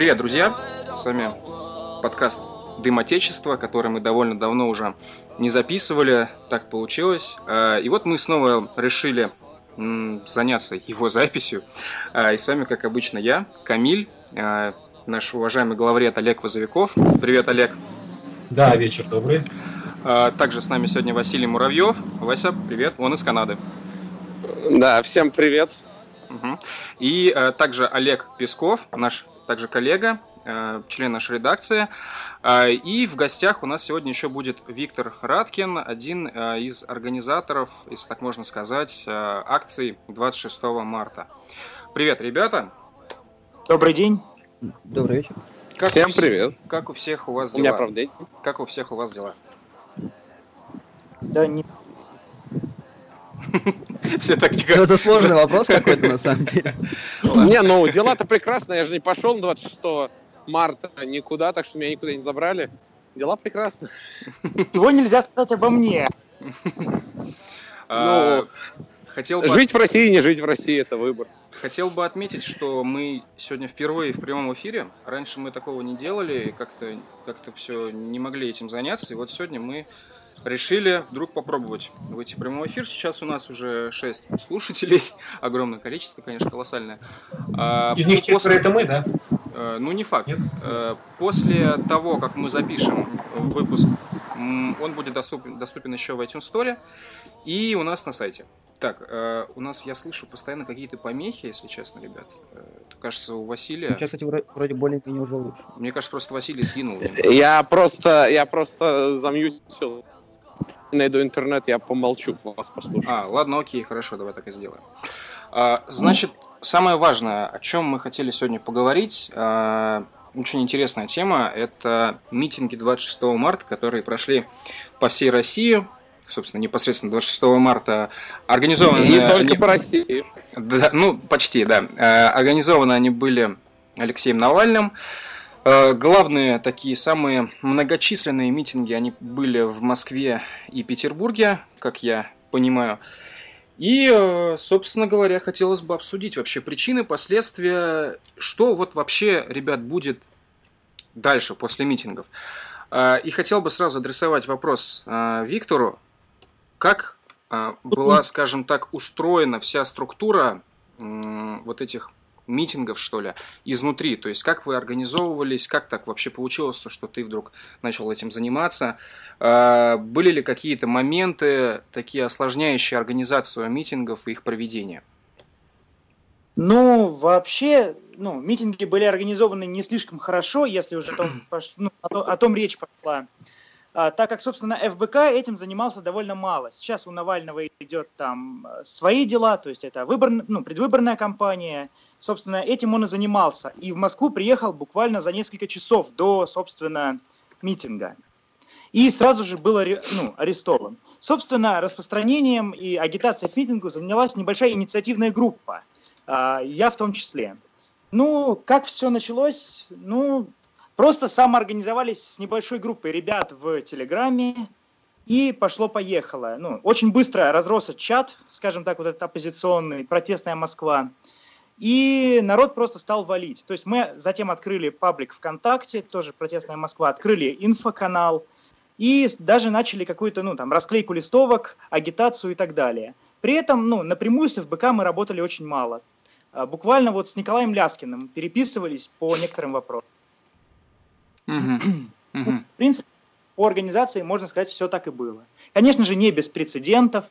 Привет, друзья! С вами подкаст «Дым Отечества», который мы довольно давно уже не записывали, так получилось. А, И вот мы снова решили заняться его записью. А, И с вами, как обычно, я, Камиль, а, наш уважаемый главред Олег Возовиков. Привет, Олег! Да, вечер добрый. Также с нами сегодня Василий Муравьев. Вася, привет, он из Канады. Да, всем привет. Мгм. И э, также Олег Песков, наш также коллега, э, член нашей редакции. Э, и в гостях у нас сегодня еще будет Виктор Радкин, один э, из организаторов, если так можно сказать, акций 26 марта. Привет, ребята! Добрый день. Добрый вечер. Как всем у привет. Как у всех у вас У меня, дела? правда, день. Как у всех у вас дела? Да, не... Все так Ну, тихо. Это сложный вопрос какой-то, на самом деле. Не, ну дела-то прекрасно. Я же не пошел 26 марта никуда, так что меня никуда не забрали. Дела прекрасны. Его нельзя сказать обо мне. А, Хотел бы Жить в России, не жить в России это выбор. Хотел бы отметить, что мы сегодня впервые в прямом эфире. Раньше мы такого не делали, и как-то как все не могли этим заняться. И вот сегодня мы решили вдруг попробовать выйти в прямой эфир. Сейчас у нас уже 6 слушателей. Огромное количество, конечно, колоссальное. А, Из них четверо после- это мы, да? Э, Ну, не факт. Нет? Э, После того, как мы запишем выпуск, он будет доступен, доступен еще в iTunes Store и у нас на сайте. Так, э, у нас, я слышу, постоянно какие-то помехи, если честно, ребят. Кажется, у Василия... Сейчас, кстати, вро- вроде более-менее уже лучше. Мне кажется, просто Василий сгинул. Я просто, я просто замьютил. Найду интернет, я помолчу, вас послушаю. А, ладно, окей, хорошо, давай так и сделаем. А, Значит, самое важное, о чем мы хотели сегодня поговорить, а, очень интересная тема, это митинги 26 марта, которые прошли по всей России, собственно, непосредственно 26 марта организованы... Не только они- по России. да, ну, почти, да. Э, Организованы они были Алексеем Навальным. Э, Главные такие самые многочисленные митинги, они были в Москве и Петербурге, как я понимаю. И, э, собственно говоря, хотелось бы обсудить вообще причины, последствия, что вот вообще, ребят, будет дальше, после митингов. Э, И хотел бы сразу адресовать вопрос Виктору. Как была, скажем так, устроена вся структура вот этих митингов, что ли, изнутри. То есть, как вы организовывались, как так вообще получилось, то, что ты вдруг начал этим заниматься. А, Были ли какие-то моменты, такие осложняющие организацию митингов и их проведение? Ну, вообще, ну, митинги были организованы не слишком хорошо, если уже о том, ну, о том речь пошла. А, так как, собственно, ФБК этим занимался довольно мало. Сейчас у Навального идет там э, свои дела, то есть это выбор, ну, предвыборная кампания. Собственно, этим он и занимался. И в Москву приехал буквально за несколько часов до, собственно, митинга. И сразу же был ну, арестован. Собственно, распространением и агитацией к митингу занялась небольшая инициативная группа. А, Я в том числе. Ну, как все началось? Ну, просто самоорганизовались с небольшой группой ребят в Телеграме, и пошло-поехало. Ну, очень быстро разросся чат, скажем так, вот этот оппозиционный, протестная Москва. И народ просто стал валить. То есть мы затем открыли паблик ВКонтакте, тоже протестная Москва, открыли инфоканал, и даже начали какую-то, ну, там, расклейку листовок, агитацию и так далее. При этом, ну, напрямую с ФБК мы работали очень мало. А, Буквально вот с Николаем Ляскиным переписывались по некоторым вопросам. В принципе, по организации, можно сказать, все так и было. Конечно же, не без прецедентов.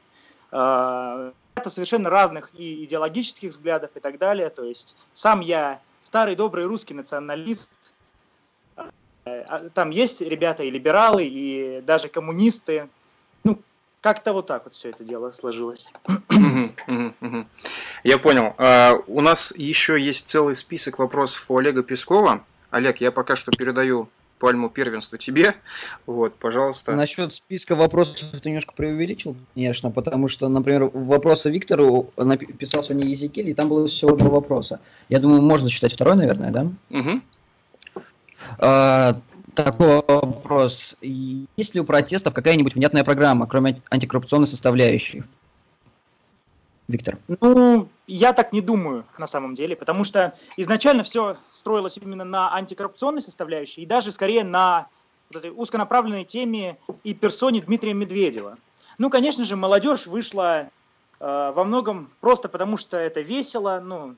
а, Это совершенно разных и идеологических взглядов и так далее. То есть сам я старый добрый русский националист. А, Там есть ребята и либералы, и даже коммунисты. Ну, как-то вот так вот все это дело сложилось. Я понял. А, У нас еще есть целый список вопросов у Олега Пескова. Олег, я пока что передаю пальму первенства тебе. Вот, пожалуйста. Насчет списка вопросов ты немножко преувеличил, конечно, потому что, например, вопросы Виктору напи- писал сегодня Езекиль, и там было всего два вопроса. Я думаю, можно считать второй, наверное, да? Мгм. А, Такой вопрос. Есть ли у протестов какая-нибудь внятная программа, кроме антикоррупционной составляющей? Виктор. Ну, я так не думаю на самом деле, потому что изначально все строилось именно на антикоррупционной составляющей и даже скорее на вот этой узконаправленной теме и персоне Дмитрия Медведева. Ну, конечно же, молодежь вышла э, во многом просто потому, что это весело. Ну,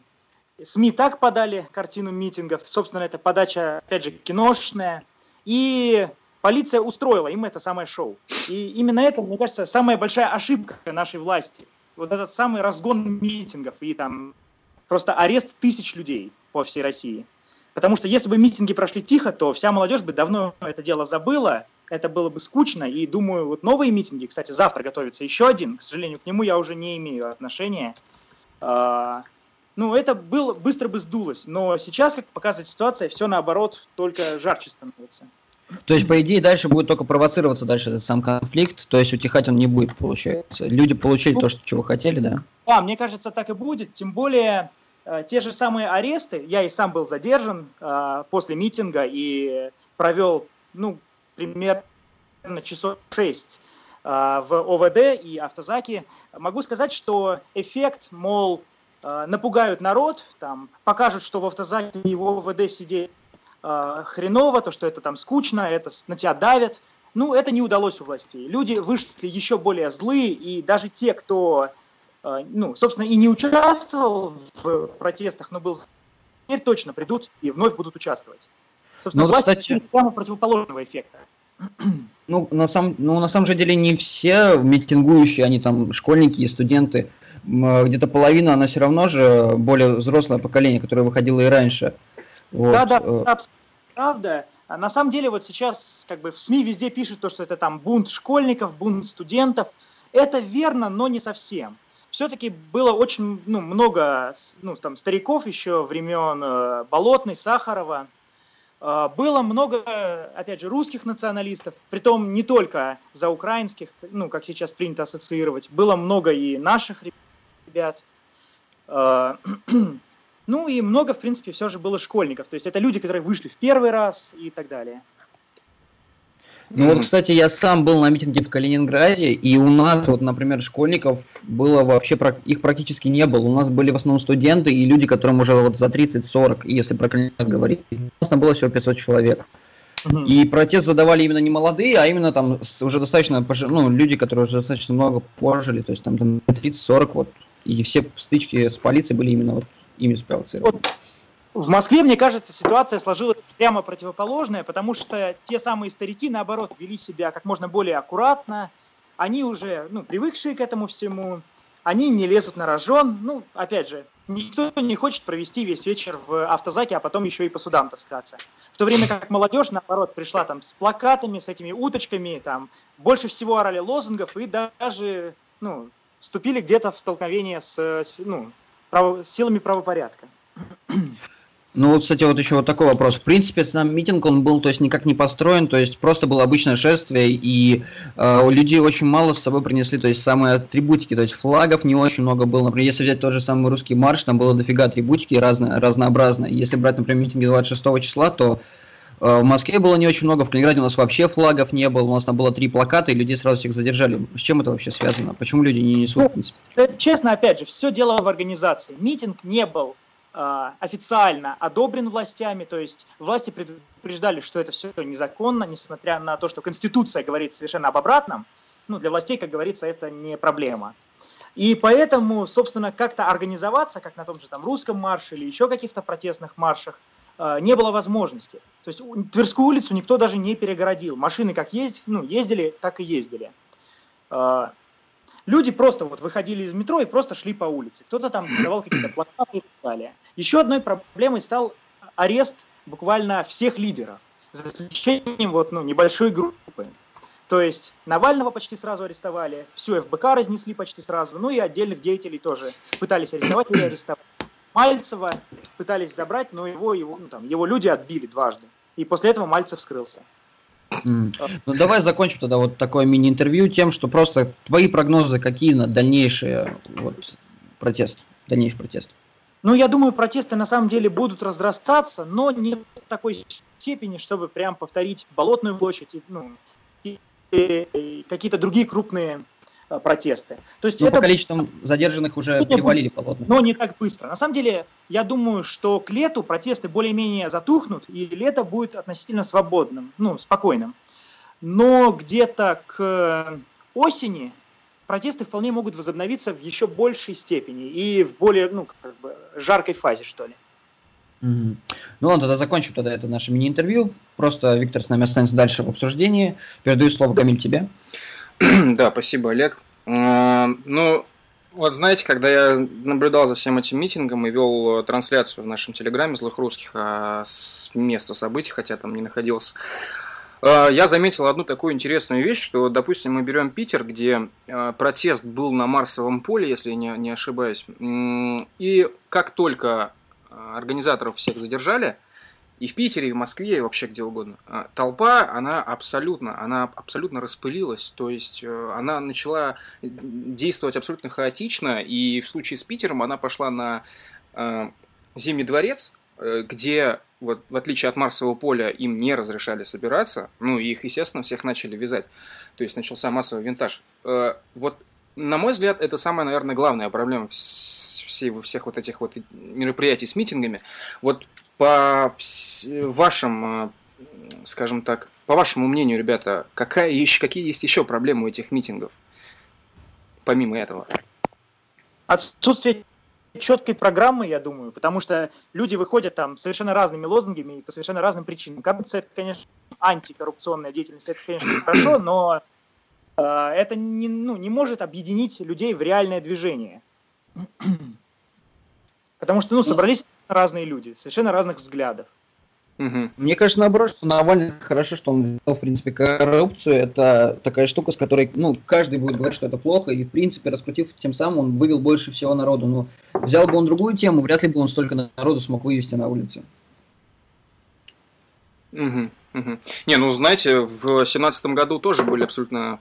СМИ так подали картину митингов. Собственно, это подача, опять же, киношная. И полиция устроила им это самое шоу. И именно это, мне кажется, самая большая ошибка нашей власти – вот этот самый разгон митингов и там просто арест тысяч людей по всей России. Потому что если бы митинги прошли тихо, то вся молодежь бы давно это дело забыла, это было бы скучно, и думаю, вот новые митинги, кстати, завтра готовится еще один, к сожалению, к нему я уже не имею отношения. А, ну, это было, быстро бы сдулось, но сейчас, как показывает ситуация, все наоборот, только жарче становится. То есть, по идее, дальше будет только провоцироваться дальше этот сам конфликт, то есть утихать он не будет, получается. Люди получили то, что чего хотели, да? Да, мне кажется, так и будет. Тем более, э, те же самые аресты, я и сам был задержан э, после митинга и провел, ну, примерно часов шесть э, в ОВД и автозаке. Могу сказать, что эффект, мол, э, напугают народ, там, покажут, что в автозаке и в ОВД сидеть э, хреново, то, что это там скучно, это на тебя давят. Ну, это не удалось у властей. Люди вышли еще более злые, и даже те, кто, э, ну, собственно, и не участвовал в протестах, но был теперь точно придут и вновь будут участвовать. Собственно, ну, власть кстати... прямо противоположного эффекта. Ну, на самом, ну, на самом же деле не все митингующие, они там школьники и студенты. Где-то половина, она все равно же более взрослое поколение, которое выходило и раньше. Вот. Да, да, абсолютно правда. А на самом деле вот сейчас как бы в СМИ везде пишут то, что это там бунт школьников, бунт студентов. Это верно, но не совсем. Все-таки было очень ну, много ну, там, стариков еще времен э, Болотной, Сахарова. Э, было много, опять же, русских националистов, притом не только за украинских, ну, как сейчас принято ассоциировать. Было много и наших ребят. Э, Ну и много, в принципе, все же было школьников. То есть это люди, которые вышли в первый раз и так далее. Ну вот, кстати, я сам был на митинге в Калининграде, и у нас, вот, например, школьников было вообще, их практически не было. У нас были в основном студенты и люди, которым уже вот за 30-40, если про Калининград говорить. У нас там было всего 500 человек. И протест задавали именно не молодые, а именно там уже достаточно, ну, люди, которые уже достаточно много пожили, то есть там, там 30-40 вот. И все стычки с полицией были именно вот ими спровоцировано. Вот в Москве, мне кажется, ситуация сложилась прямо противоположная, потому что те самые старики, наоборот, вели себя как можно более аккуратно, они уже, ну, привыкшие к этому всему, они не лезут на рожон, ну, опять же, никто не хочет провести весь вечер в автозаке, а потом еще и по судам таскаться. В то время как молодежь, наоборот, пришла там с плакатами, с этими уточками, там, больше всего орали лозунгов и даже, ну, вступили где-то в столкновение с, ну, право, силами правопорядка. Ну вот, кстати, вот еще вот такой вопрос. В принципе, сам митинг, он был, то есть, никак не построен, то есть, просто было обычное шествие, и э, людей очень мало с собой принесли, то есть, самые атрибутики, то есть, флагов не очень много было. Например, если взять тот же самый русский марш, там было дофига атрибутики разно, разнообразные. Если брать, например, митинги 26 числа, то в Москве было не очень много, в Калининграде у нас вообще флагов не было, у нас там было три плаката, и людей сразу всех задержали. С чем это вообще связано? Почему люди не несут, в принципе? Честно, опять же, все дело в организации. Митинг не был а, официально одобрен властями, то есть власти предупреждали, что это все незаконно, несмотря на то, что Конституция говорит совершенно об обратном. Ну, для властей, как говорится, это не проблема. И поэтому, собственно, как-то организоваться, как на том же там русском марше или еще каких-то протестных маршах, не было возможности. То есть Тверскую улицу никто даже не перегородил. Машины как ездили, ну, ездили, так и ездили. А, Люди просто вот выходили из метро и просто шли по улице. Кто-то там доставал какие-то плакаты и так далее. Еще одной проблемой стал арест буквально всех лидеров, за исключением вот, ну, небольшой группы. То есть Навального почти сразу арестовали, всю ФБК разнесли почти сразу, ну и отдельных деятелей тоже пытались арестовать или арестовать. Мальцева пытались забрать, но его, его, ну, там, его люди отбили дважды. И после этого Мальцев скрылся. Ну давай закончим тогда вот такое мини-интервью тем, что просто твои прогнозы какие на дальнейшие вот протест, дальнейший протест. Ну, я думаю, протесты на самом деле будут разрастаться, но не в такой степени, чтобы прям повторить Болотную площадь, и, ну, и, и какие-то другие крупные протесты. То есть Но это по количеством задержанных уже Это перевалили полотна. но не так быстро. На самом деле, я думаю, что к лету протесты более-менее затухнут, и лето будет относительно свободным, ну, спокойным. Но где-то к осени протесты вполне могут возобновиться в еще большей степени и в более, ну, как бы, жаркой фазе, что ли. Ну ладно, тогда закончим тогда это наше мини-интервью. Просто Виктор с нами останется дальше в обсуждении. Передаю слово, Камиль, тебе. Да, спасибо, Олег. А, Ну, вот знаете, когда я наблюдал за всем этим митингом и вел э, трансляцию в нашем телеграме «Злых русских» а, с места событий, хотя там не находился, а, я заметил одну такую интересную вещь, что, допустим, мы берем Питер, где а, протест был на Марсовом поле, если не, не ошибаюсь, и как только организаторов всех задержали, и в Питере, и в Москве, и вообще где угодно. А, Толпа, она абсолютно, она абсолютно распылилась, то есть э, она начала действовать абсолютно хаотично, и в случае с Питером она пошла на э, Зимний дворец, э, где, вот, в отличие от Марсового поля, им не разрешали собираться, ну, их, естественно, всех начали вязать, то есть начался массовый винтаж. Э, Вот, на мой взгляд, это самая, наверное, главная проблема всей, всех вот этих вот мероприятий с митингами. Вот по вашим, э, скажем так, по вашему мнению, ребята, какая еще, какие есть еще проблемы у этих митингов? Помимо этого. Отсутствие четкой программы, я думаю, потому что люди выходят там совершенно разными лозунгами и по совершенно разным причинам. Коррупция, это, конечно, антикоррупционная деятельность, это, конечно, хорошо, но э, это не, ну, не может объединить людей в реальное движение. Потому что, ну, собрались разные люди, совершенно разных взглядов. Мне кажется, наоборот, что Навальный хорошо, что он взял, в принципе, коррупцию. Это такая штука, с которой, ну, каждый будет говорить, что это плохо, и, в принципе, раскрутив тем самым, он вывел больше всего народу. Но взял бы он другую тему, вряд ли бы он столько народу смог вывести на улицы. Мгм, мгм. Не, ну знаете, в семнадцатом году тоже были абсолютно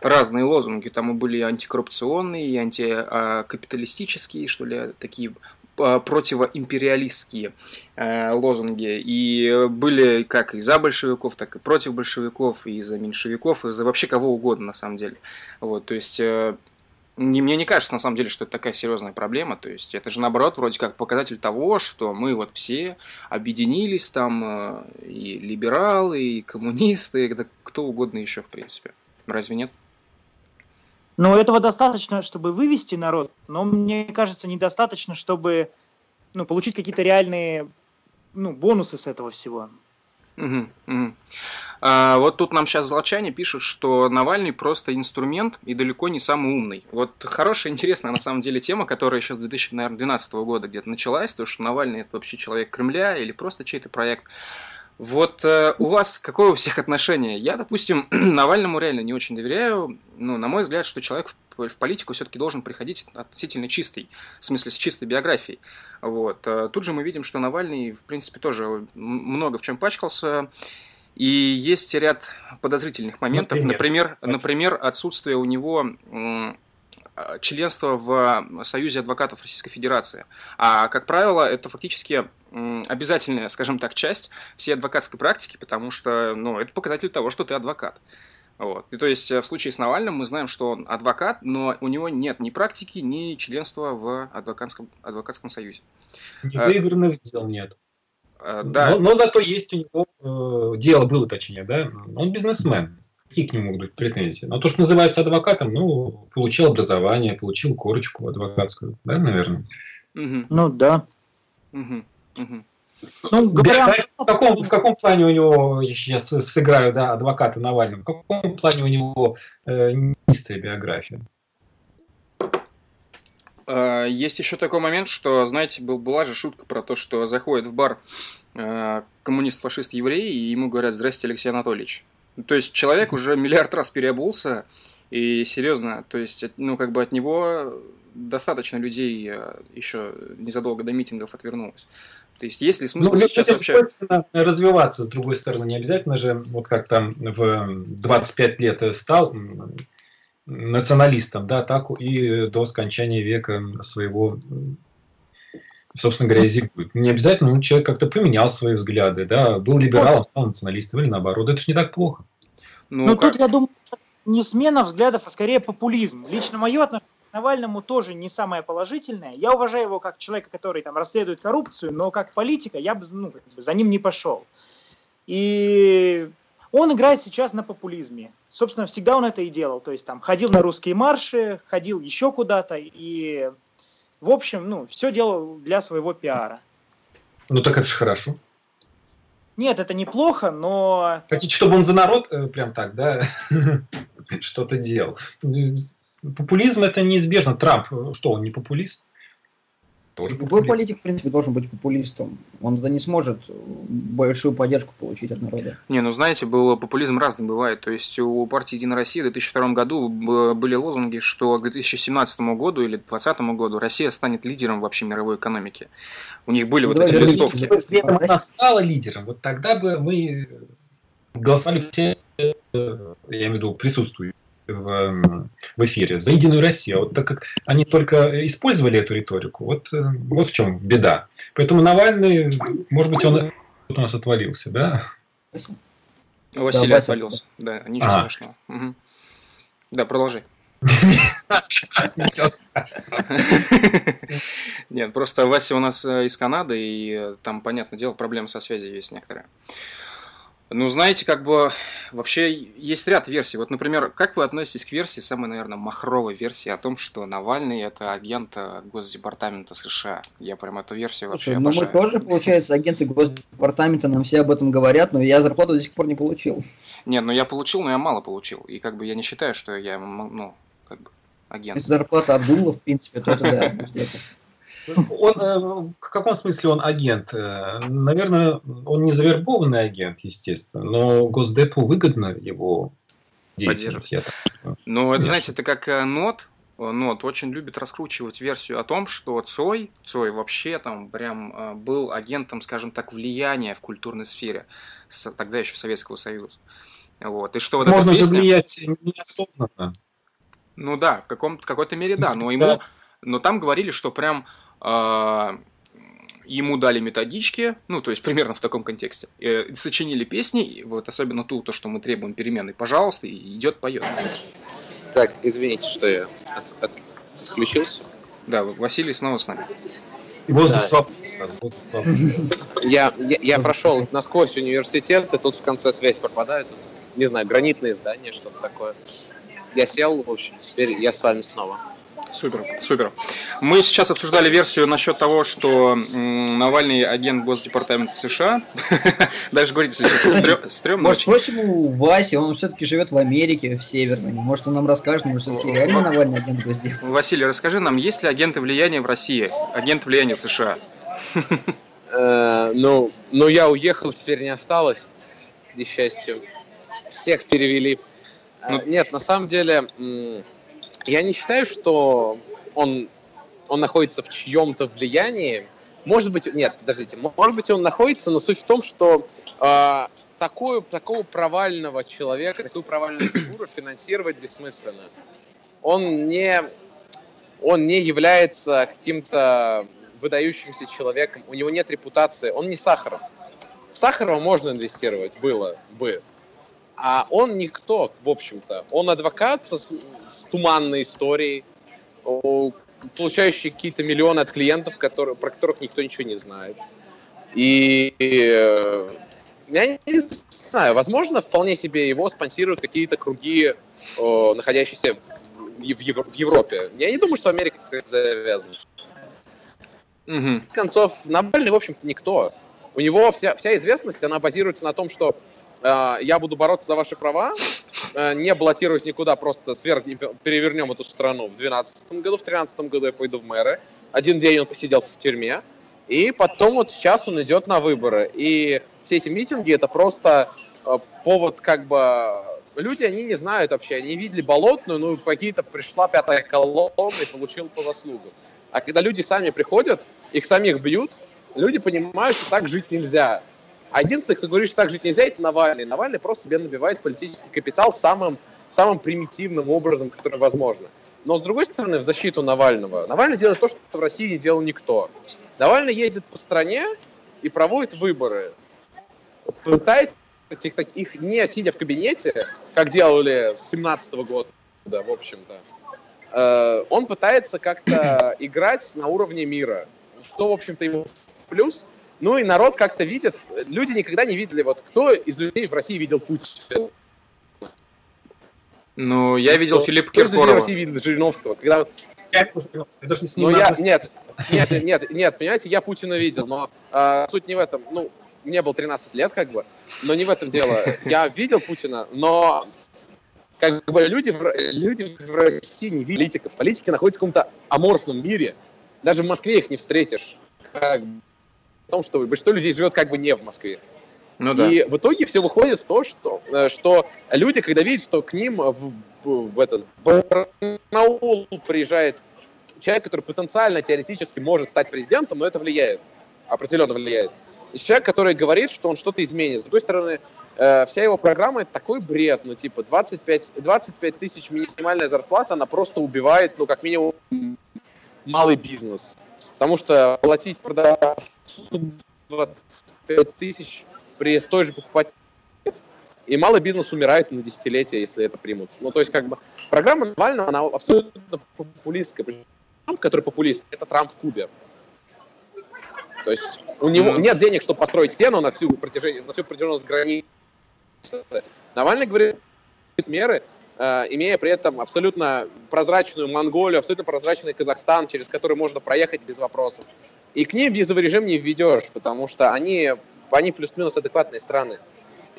разные лозунги. Там и были антикоррупционные, антикапиталистические, что ли, такие противоимпериалистские э, лозунги. И были как и за большевиков, так и против большевиков, и за меньшевиков, и за вообще кого угодно, на самом деле. Вот, то есть... э, не, мне не кажется, на самом деле, что это такая серьезная проблема. То есть, это же, наоборот, вроде как показатель того, что мы вот все объединились там, э, и либералы, и коммунисты, да кто угодно еще, в принципе. Разве нет? Но этого достаточно, чтобы вывести народ, но мне кажется, недостаточно, чтобы ну, получить какие-то реальные ну, бонусы с этого всего. Мгм, мгм. А, вот тут нам сейчас Золочане пишут, что Навальный просто инструмент и далеко не самый умный. Вот хорошая, интересная на самом деле тема, которая еще с 2012 года где-то началась, то что Навальный это вообще человек Кремля или просто чей-то проект. Вот э, у вас какое у всех отношение? Я, допустим, Навальному реально не очень доверяю. Ну, на мой взгляд, что человек в, в политику все-таки должен приходить относительно чистый, в смысле с чистой биографией. Вот. Э, Тут же мы видим, что Навальный, в принципе, тоже много в чем пачкался. И есть ряд подозрительных моментов. Например? Например, например отсутствие у него м, а, членства в Союзе адвокатов Российской Федерации. А, как правило, это фактически обязательная, скажем так, часть всей адвокатской практики, потому что ну, это показатель того, что ты адвокат. Вот. И то есть э, в случае с Навальным мы знаем, что он адвокат, но у него нет ни практики, ни членства в адвокатском, адвокатском союзе. Невыигранных дел нет. Э, Да, Но, но зато есть у него э, дело было, точнее, да. Он бизнесмен. Какие к нему будут претензии? Но то, что называется адвокатом, ну, получил образование, получил корочку адвокатскую, да, наверное. Мгм, Ну да. мгм, мгм. Ну, говоря... В, каком, в каком плане у него, я сыграю, да, адвоката Навального, в каком плане у него э, низкая биография? Э, Есть еще такой момент, что, знаете, был, была же шутка про то, что заходит в бар э, коммунист-фашист-еврей, и ему говорят «Здрасте, Алексей Анатольевич». То есть человек уже миллиард раз переобулся, и серьезно, то есть, от- ну, как бы от него достаточно людей э, еще незадолго до митингов отвернулось. То есть, есть ли смысл Ну, сейчас вообще... развиваться, с другой стороны, не обязательно же, вот как там в 25 лет стал м, националистом, да, так и до скончания века своего собственно говоря, и зигует. Не обязательно ну, человек как-то поменял свои взгляды, да, был либералом, стал националистом или наоборот. Это же не так плохо. Ну, ну тут, я думаю, не смена взглядов, а скорее популизм. Лично мое отношение к Навальному тоже не самое положительное. Я уважаю его как человека, который там расследует коррупцию, но как политика я бы, ну, как бы за ним не пошел. И он играет сейчас на популизме. Собственно, всегда он это и делал. То есть там ходил на русские марши, ходил еще куда-то и, в общем, ну, все делал для своего пиара. Ну так это же хорошо. Нет, это неплохо, но... Хотите, чтобы он за народ э, прям так, да, что-то делал? Популизм это неизбежно. Трамп, э, что, он не популист? Тоже Любой популист. политик, в принципе, должен быть популистом. Он тогда не сможет большую поддержку получить от народа. Не, ну знаете, был популизм разный бывает. То есть у партии «Единая Россия» в 2002 году были лозунги, что к 2017 году или 2020 году Россия станет лидером вообще мировой экономики. У них были ну, вот эти листовки. Если бы она стала лидером, вот тогда бы мы голосовали все, э, я имею в виду присутствующие в, в эфире за Единую Россию. Вот так как они только использовали эту риторику, вот, э, вот в чем беда. Поэтому Навальный, может быть, он у нас отвалился, да? Василий да, отвалился. Да, ничего а. страшного. Угу. Да, продолжи. Нет, просто Вася у нас э, из Канады, и э, там, понятное дело, проблемы со связью есть некоторые. Ну, знаете, как бы вообще есть ряд версий. Вот, например, как вы относитесь к версии, самой, наверное, махровой версии о том, что Навальный это агент Госдепартамента США? Я прям эту версию вообще Слушай, обожаю. Ну, мы тоже, получается, агенты Госдепартамента, нам все об этом говорят, но я зарплату до сих пор не получил. Нет, ну я получил, но я мало получил. И как бы я не считаю, что я, ну, как бы агент. Зарплата от Дула, в принципе, тоже, да, Он, э, в каком смысле он агент? Э, наверное, он не завербованный агент, естественно, но Госдепу выгодно его деятельность. Ну, это, знаете, это как э, НОТ, НОТ очень любит раскручивать версию о том, что Цой, Цой вообще там прям был агентом, скажем так, влияния в культурной сфере, с, тогда еще Советского Союза. Вот. И что вот Можно же влиять неосознанно. Ну да, в каком-то какой-то мере да, но ему, но там говорили, что прям ему дали методички, ну, то есть примерно в таком контексте, э, сочинили песни, вот особенно ту, то, что мы требуем перемены, пожалуйста, и идет, поет. Так, извините, что я от, от, отключился. Да, Василий снова с нами. Воздух да. Я, я, я прошел насквозь университет, и тут в конце связь пропадает. Тут, не знаю, гранитные здания, что-то такое. Я сел, в общем, теперь я с вами снова. Супер, супер. Мы сейчас обсуждали версию насчет того, что Навальный агент Госдепартамента США. Дальше говорить, если стрёмно Может, спросим у Васи, он все-таки живет в Америке, в Северной. Может, он нам расскажет, может, все-таки реально Навальный агент Госдеп. Василий, расскажи нам, есть ли агенты влияния в России? Агент влияния США? Э, ну, ну, я уехал, теперь не осталось, к несчастью. Всех перевели. Ну, Нет, на самом деле я не считаю, что он, он находится в чьем-то влиянии. Может быть, нет, подождите, может быть, он находится, но суть в том, что э, такую, такого провального человека, такую провальную фигуру финансировать бессмысленно. Он не, он не является каким-то выдающимся человеком, у него нет репутации, он не Сахаров. В Сахарова можно инвестировать, было бы, а он никто, в общем-то. Он адвокат со, с туманной историей, получающий какие-то миллионы от клиентов, которые, про которых никто ничего не знает. И э, я не знаю, возможно, вполне себе его спонсируют какие-то круги, э, находящиеся в, в, в Европе. Я не думаю, что Америка завязана. Угу. В конце концов, Навальный, в общем-то, никто. У него вся, вся известность, она базируется на том, что я буду бороться за ваши права, а, не баллотируюсь никуда, просто сверх перевернем эту страну. В 2012 году, в 2013 году я пойду в мэры. Один день он посидел в тюрьме, и потом вот сейчас он идет на выборы. И все эти митинги это просто а, повод как бы... Люди, они не знают вообще, они видели болотную, ну, какие-то пришла пятая колонна и получил по заслугам. А когда люди сами приходят, их самих бьют, люди понимают, что так жить нельзя. А единственный, кто говорит, что так жить нельзя, это Навальный. Навальный просто себе набивает политический капитал самым, самым примитивным образом, который возможно. Но, с другой стороны, в защиту Навального, Навальный делает то, что в России не делал никто. Навальный ездит по стране и проводит выборы. Пытается их, их не сидя в кабинете, как делали с 17 года, в общем-то. Э, он пытается как-то играть на уровне мира, что, в общем-то, ему плюс. Ну и народ как-то видит, люди никогда не видели, вот кто из людей в России видел Путина? Ну, я видел Филиппа Кто из людей в Киркорова. России видел Жириновского? Когда Я даже не с ним Ну, я, надо- нет, нет, нет, нет, понимаете, я Путина видел, но а, суть не в этом. Ну, мне было 13 лет, как бы, но не в этом дело. Я видел Путина, но как бы люди в, люди в России не видят политиков. Политики находятся в каком-то аморфном мире. Даже в Москве их не встретишь. Как бы, том, что большинство людей живет как бы не в Москве. Ну да. И в итоге все выходит в то, что, э, что люди, когда видят, что к ним в, в- в этот Барнаул приезжает человек, который потенциально, теоретически может стать президентом, но это влияет, определенно влияет. И человек, который говорит, что он что-то изменит. С другой стороны, э, вся его программа это такой бред, ну типа 25, 25 тысяч минимальная зарплата, она просто убивает, ну как минимум, малый бизнес. Потому что платить продавцу 25 тысяч при той же покупателе и малый бизнес умирает на десятилетия, если это примут. Ну, то есть, как бы, программа Навального, она абсолютно популистская. Трамп, который популист, это Трамп в Кубе. То есть, у него нет денег, чтобы построить стену на всю протяжении, на всю протяженность границы. Навальный говорит меры, имея при этом абсолютно прозрачную Монголию, абсолютно прозрачный Казахстан, через который можно проехать без вопросов. И к ним визовый режим не введешь, потому что они, они плюс-минус адекватные страны.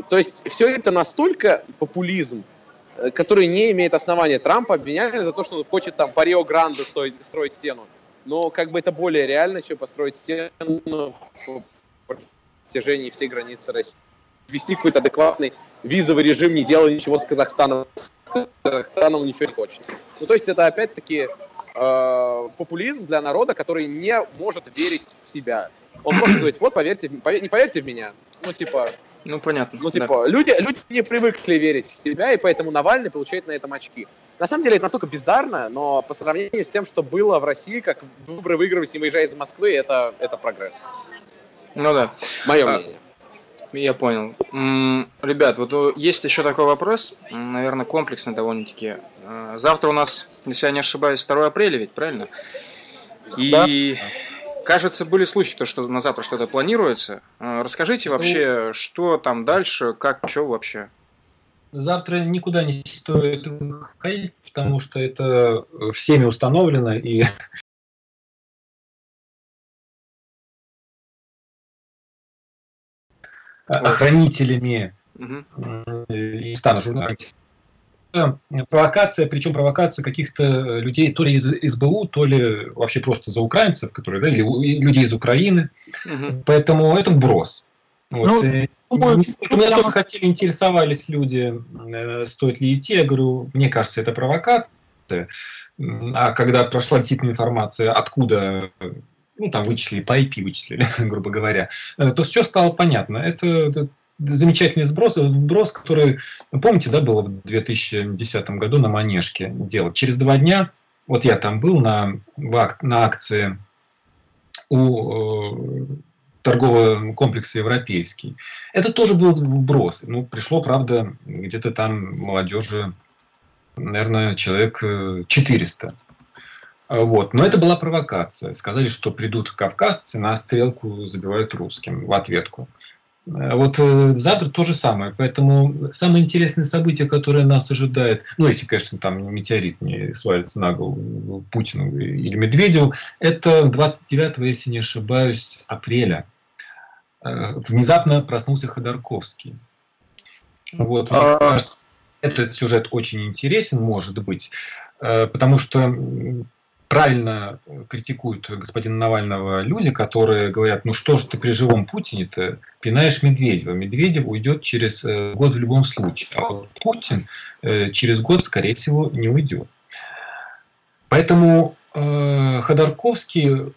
То есть все это настолько популизм, э, который не имеет основания. Трампа обвиняли за то, что он хочет там по Рио-Гранде строить, строить стену. Но как бы это более реально, чем построить стену по протяжении всей границы России. Ввести какой-то адекватный визовый режим, не делая ничего с Казахстаном. Казахстаном ничего не хочет. Ну, то есть это опять-таки э, популизм для народа, который не может верить в себя. Он может говорить, вот, поверьте, в- пове- не поверьте в меня. Ну, типа, Ну, понятно. ну, да. типа, люди, люди не привыкли верить в себя, и поэтому Навальный получает на этом очки. На самом деле это настолько бездарно, но по сравнению с тем, что было в России, как выборы выигрывать, не выезжая из Москвы, это, это прогресс. Ну да. Мое А, мнение. Я понял. Ребят, вот э, есть еще такой вопрос, наверное, комплексный довольно-таки. Э, Завтра у нас, если я не ошибаюсь, 2 апреля ведь, правильно? И кажется, были слухи, то, что на завтра что-то планируется. Э, Расскажите вообще, что там дальше, как, что вообще? Завтра никуда не стоит выходить, потому что это всеми установлено, и охранителями Мгм. и стану журналистом. Провокация, причем провокация каких-то людей то ли из СБУ, то ли вообще просто за украинцев, которые, да, или людей из Украины. Поэтому это вброс. Вот. Ну, э, думаю, не- тут меня тоже хотели, интересовались люди, э, стоит ли идти. Я говорю, мне кажется, это провокация. А когда прошла действительно информация, откуда, э, ну, там вычислили, по IP вычислили, грубо говоря, э, то все стало понятно. Это, замечательный сброс, вброс, который, ну, помните, да, было в 2010 году на Манежке дело. Через два дня, вот я там был на, на акции у э, торгового комплекса «Европейский». Это тоже был вброс. Ну, пришло, правда, где-то там молодежи, наверное, человек э, 400. Вот. Но это была провокация. Сказали, что придут кавказцы, на стрелку забивают русским в ответку. Э, Вот э, завтра то же самое. Поэтому самое интересное событие, которое нас ожидает, ну, если, конечно, там метеорит не свалится на голову Путину или Медведеву, это 29, если не ошибаюсь, апреля. Э, Внезапно проснулся Ходорковский. Вот, мне А. кажется, этот сюжет очень интересен, может быть, потому что правильно критикуют господина Навального люди, которые говорят, ну что же ты при живом Путине-то пинаешь Медведева? Медведев уйдет через э, год в любом случае, а вот Путин э, через год, скорее всего, не уйдет. Поэтому э, Ходорковский,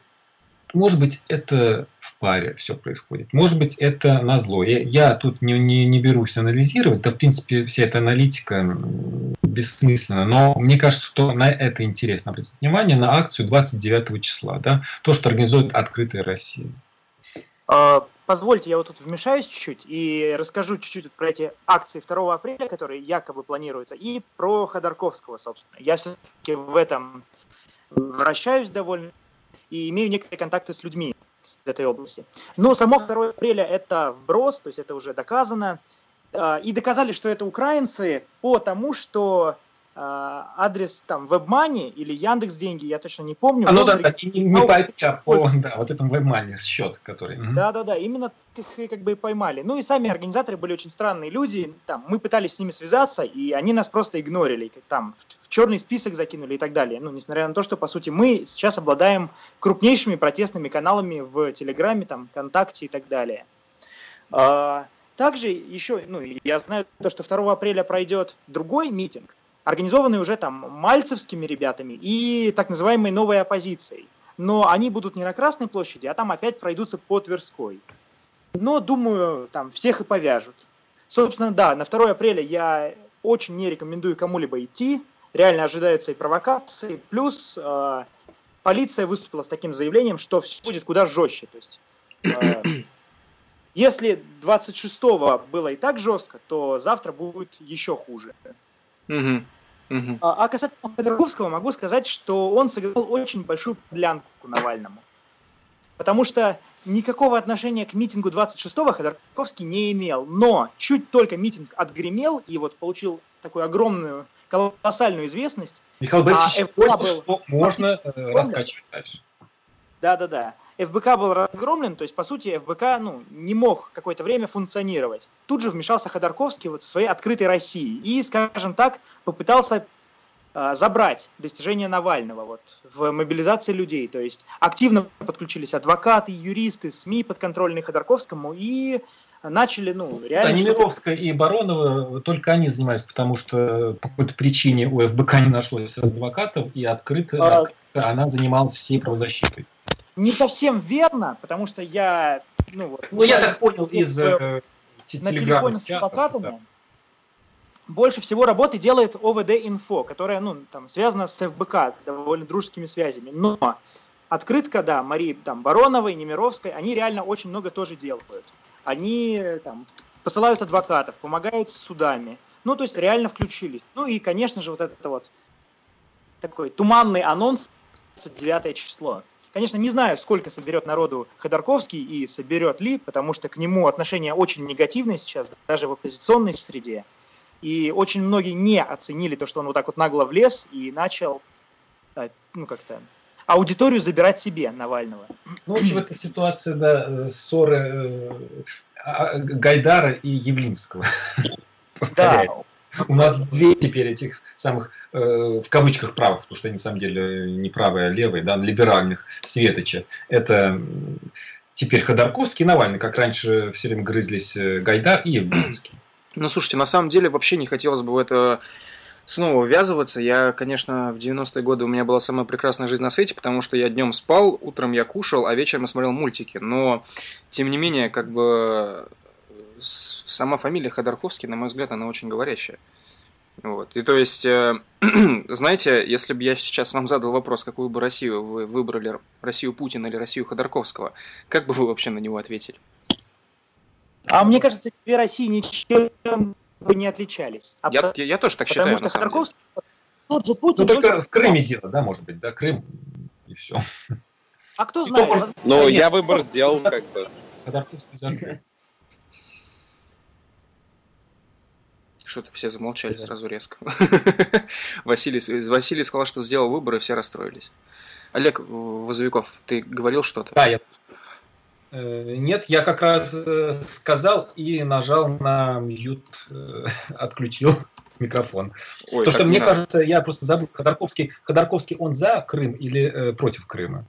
может быть, это паре все происходит. Может быть, это на зло. Я, я тут не, не, не берусь анализировать. Да, в принципе, вся эта аналитика м, бессмысленно. Но мне кажется, что на это интересно обратить внимание, на акцию 29 числа, да, то, что организует «Открытая Россия». А, Позвольте, я вот тут вмешаюсь чуть-чуть и расскажу чуть-чуть про эти акции 2 апреля, которые якобы планируются, и про Ходорковского, собственно. Я все-таки в этом вращаюсь довольно и имею некоторые контакты с людьми этой области. Но само 2 апреля это вброс, то есть это уже доказано. А, и доказали, что это украинцы по тому, что адрес там WebMoney или Яндекс деньги, я точно не помню. А, ну да, да, не, не по IP, а по да, вот этом WebMoney счет, который. Да, да, да, именно их как бы и поймали. Ну и сами организаторы были очень странные люди. Там мы пытались с ними связаться, и они нас просто игнорили, там в, в черный список закинули и так далее. Ну несмотря на то, что по сути мы сейчас обладаем крупнейшими протестными каналами в Телеграме, там ВКонтакте и так далее. А, также еще, ну я знаю то, что 2 апреля пройдет другой митинг организованные уже там мальцевскими ребятами и так называемой новой оппозицией. Но они будут не на Красной площади, а там опять пройдутся по Тверской. Но, думаю, там всех и повяжут. Собственно, да, на 2 апреля я очень не рекомендую кому-либо идти. Реально ожидаются и провокации. Плюс э, полиция выступила с таким заявлением, что все будет куда жестче. То есть, э, если 26-го было и так жестко, то завтра будет еще хуже. Угу. Угу. А, касательно Ходорковского могу сказать, что он сыграл очень большую подлянку Навальному. Потому что никакого отношения к митингу 26-го Ходорковский не имел. Но чуть только митинг отгремел и вот получил такую огромную, колоссальную известность. Михаил Борисович, а ФБК был... что можно э, раскачивать дальше. Да-да-да. ФБК был разгромлен, то есть, по сути, ФБК ну, не мог какое-то время функционировать. Тут же вмешался Ходорковский вот со своей открытой Россией и, скажем так, попытался э, забрать достижения Навального вот, в мобилизации людей. То есть активно подключились адвокаты, юристы, СМИ подконтрольные Ходорковскому и начали, ну, реально... Немировская и Баронова, только они занимаются, потому что по какой-то причине у ФБК не нашлось адвокатов, и открыто, а... открыто она занималась всей правозащитой. Не совсем верно, потому что я... Ну, вот, ну я так понял из э, На телефоне с адвокатами да. больше всего работы делает ОВД-инфо, которая ну, там, связана с ФБК, довольно дружескими связями. Но открытка, да, Марии там, Бароновой, Немировской, они реально очень много тоже делают. Они там, посылают адвокатов, помогают с судами. Ну, то есть реально включились. Ну и, конечно же, вот это вот такой туманный анонс 29 число. Конечно, не знаю, сколько соберет народу Ходорковский и соберет ли, потому что к нему отношение очень негативное сейчас, даже в оппозиционной среде. И очень многие не оценили то, что он вот так вот нагло влез и начал, ну как-то, аудиторию забирать себе Навального. Ну, в общем, это ситуация, да, ссоры э, а, Гайдара и Явлинского. Да, у нас две теперь этих самых, э, в кавычках, правых, потому что они на самом деле не правые, а левые, да, либеральных Светоча. Это теперь Ходорковский и Навальный, как раньше все время грызлись э, Гайдар и Явлинский. Ну, слушайте, на самом деле вообще не хотелось бы в это снова ввязываться. Я, конечно, в 90-е годы у меня была самая прекрасная жизнь на свете, потому что я днем спал, утром я кушал, а вечером я смотрел мультики. Но, тем не менее, как бы сама фамилия Ходорковский, на мой взгляд, она очень говорящая. Вот. И то есть, э, знаете, если бы я сейчас вам задал вопрос, какую бы Россию вы выбрали, Россию Путина или Россию Ходорковского, как бы вы вообще на него ответили? А мне кажется, две России ничем бы не отличались. Я, я, я тоже так Потому считаю, что Ходорковский, тот же Путин... Ну, только в Крыме дело, да, может быть, да, Крым и все. А кто знает? Ну, я выбор сделал как бы. Ходорковский за Что-то все замолчали да. сразу резко. Василий, Василий сказал, что сделал выбор, и все расстроились. Олег Возовиков, ты говорил что-то? Да, я... Э, нет, я как раз э, сказал и нажал на мьют, э, отключил микрофон. Ой, То, что мне кажется, я просто забыл, Ходорковский, Ходорковский он за Крым или против Крыма?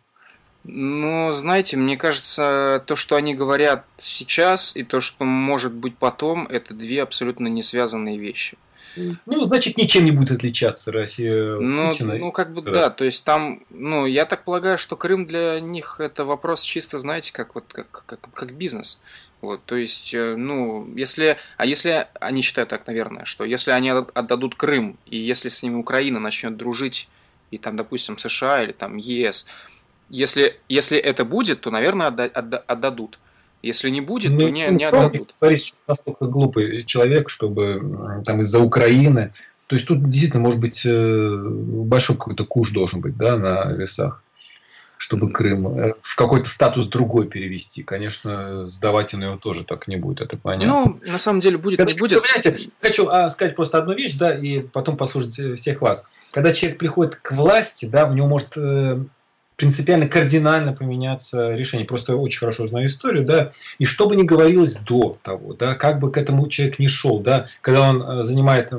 Ну, знаете, мне кажется, то, что они говорят сейчас, и то, что может быть потом, это две абсолютно не связанные вещи. Ну, значит, ничем не будет отличаться Россия Ну, Путина. ну, как бы Да. да, то есть там, ну, я так полагаю, что Крым для них это вопрос чисто, знаете, как вот как, как, как бизнес. Вот, то есть, э, ну, если, а если они считают так, наверное, что если они от- отдадут Крым, и если с ними Украина начнет дружить, и там, допустим, США или там ЕС, если, если это будет, то, наверное, отда- отда- отдадут. Если не будет, то Ну, не, ну, не отдадут. Борис настолько глупый человек, чтобы там из-за Украины. То есть тут действительно, может быть, э, большой какой-то куш должен быть, да, на весах, чтобы Крым э, в какой-то статус другой перевести. Конечно, сдавать он его тоже так не будет, это понятно. Ну, на самом деле, будет, не Короче, будет. понимаете, хочу а, сказать просто одну вещь, да, и потом послушать э, всех вас. Когда человек приходит к власти, да, у него может принципиально, кардинально поменяться решение. Просто очень хорошо знаю историю, да, и что бы ни говорилось до того, да, как бы к этому человек не шел, да, когда он э, занимает э,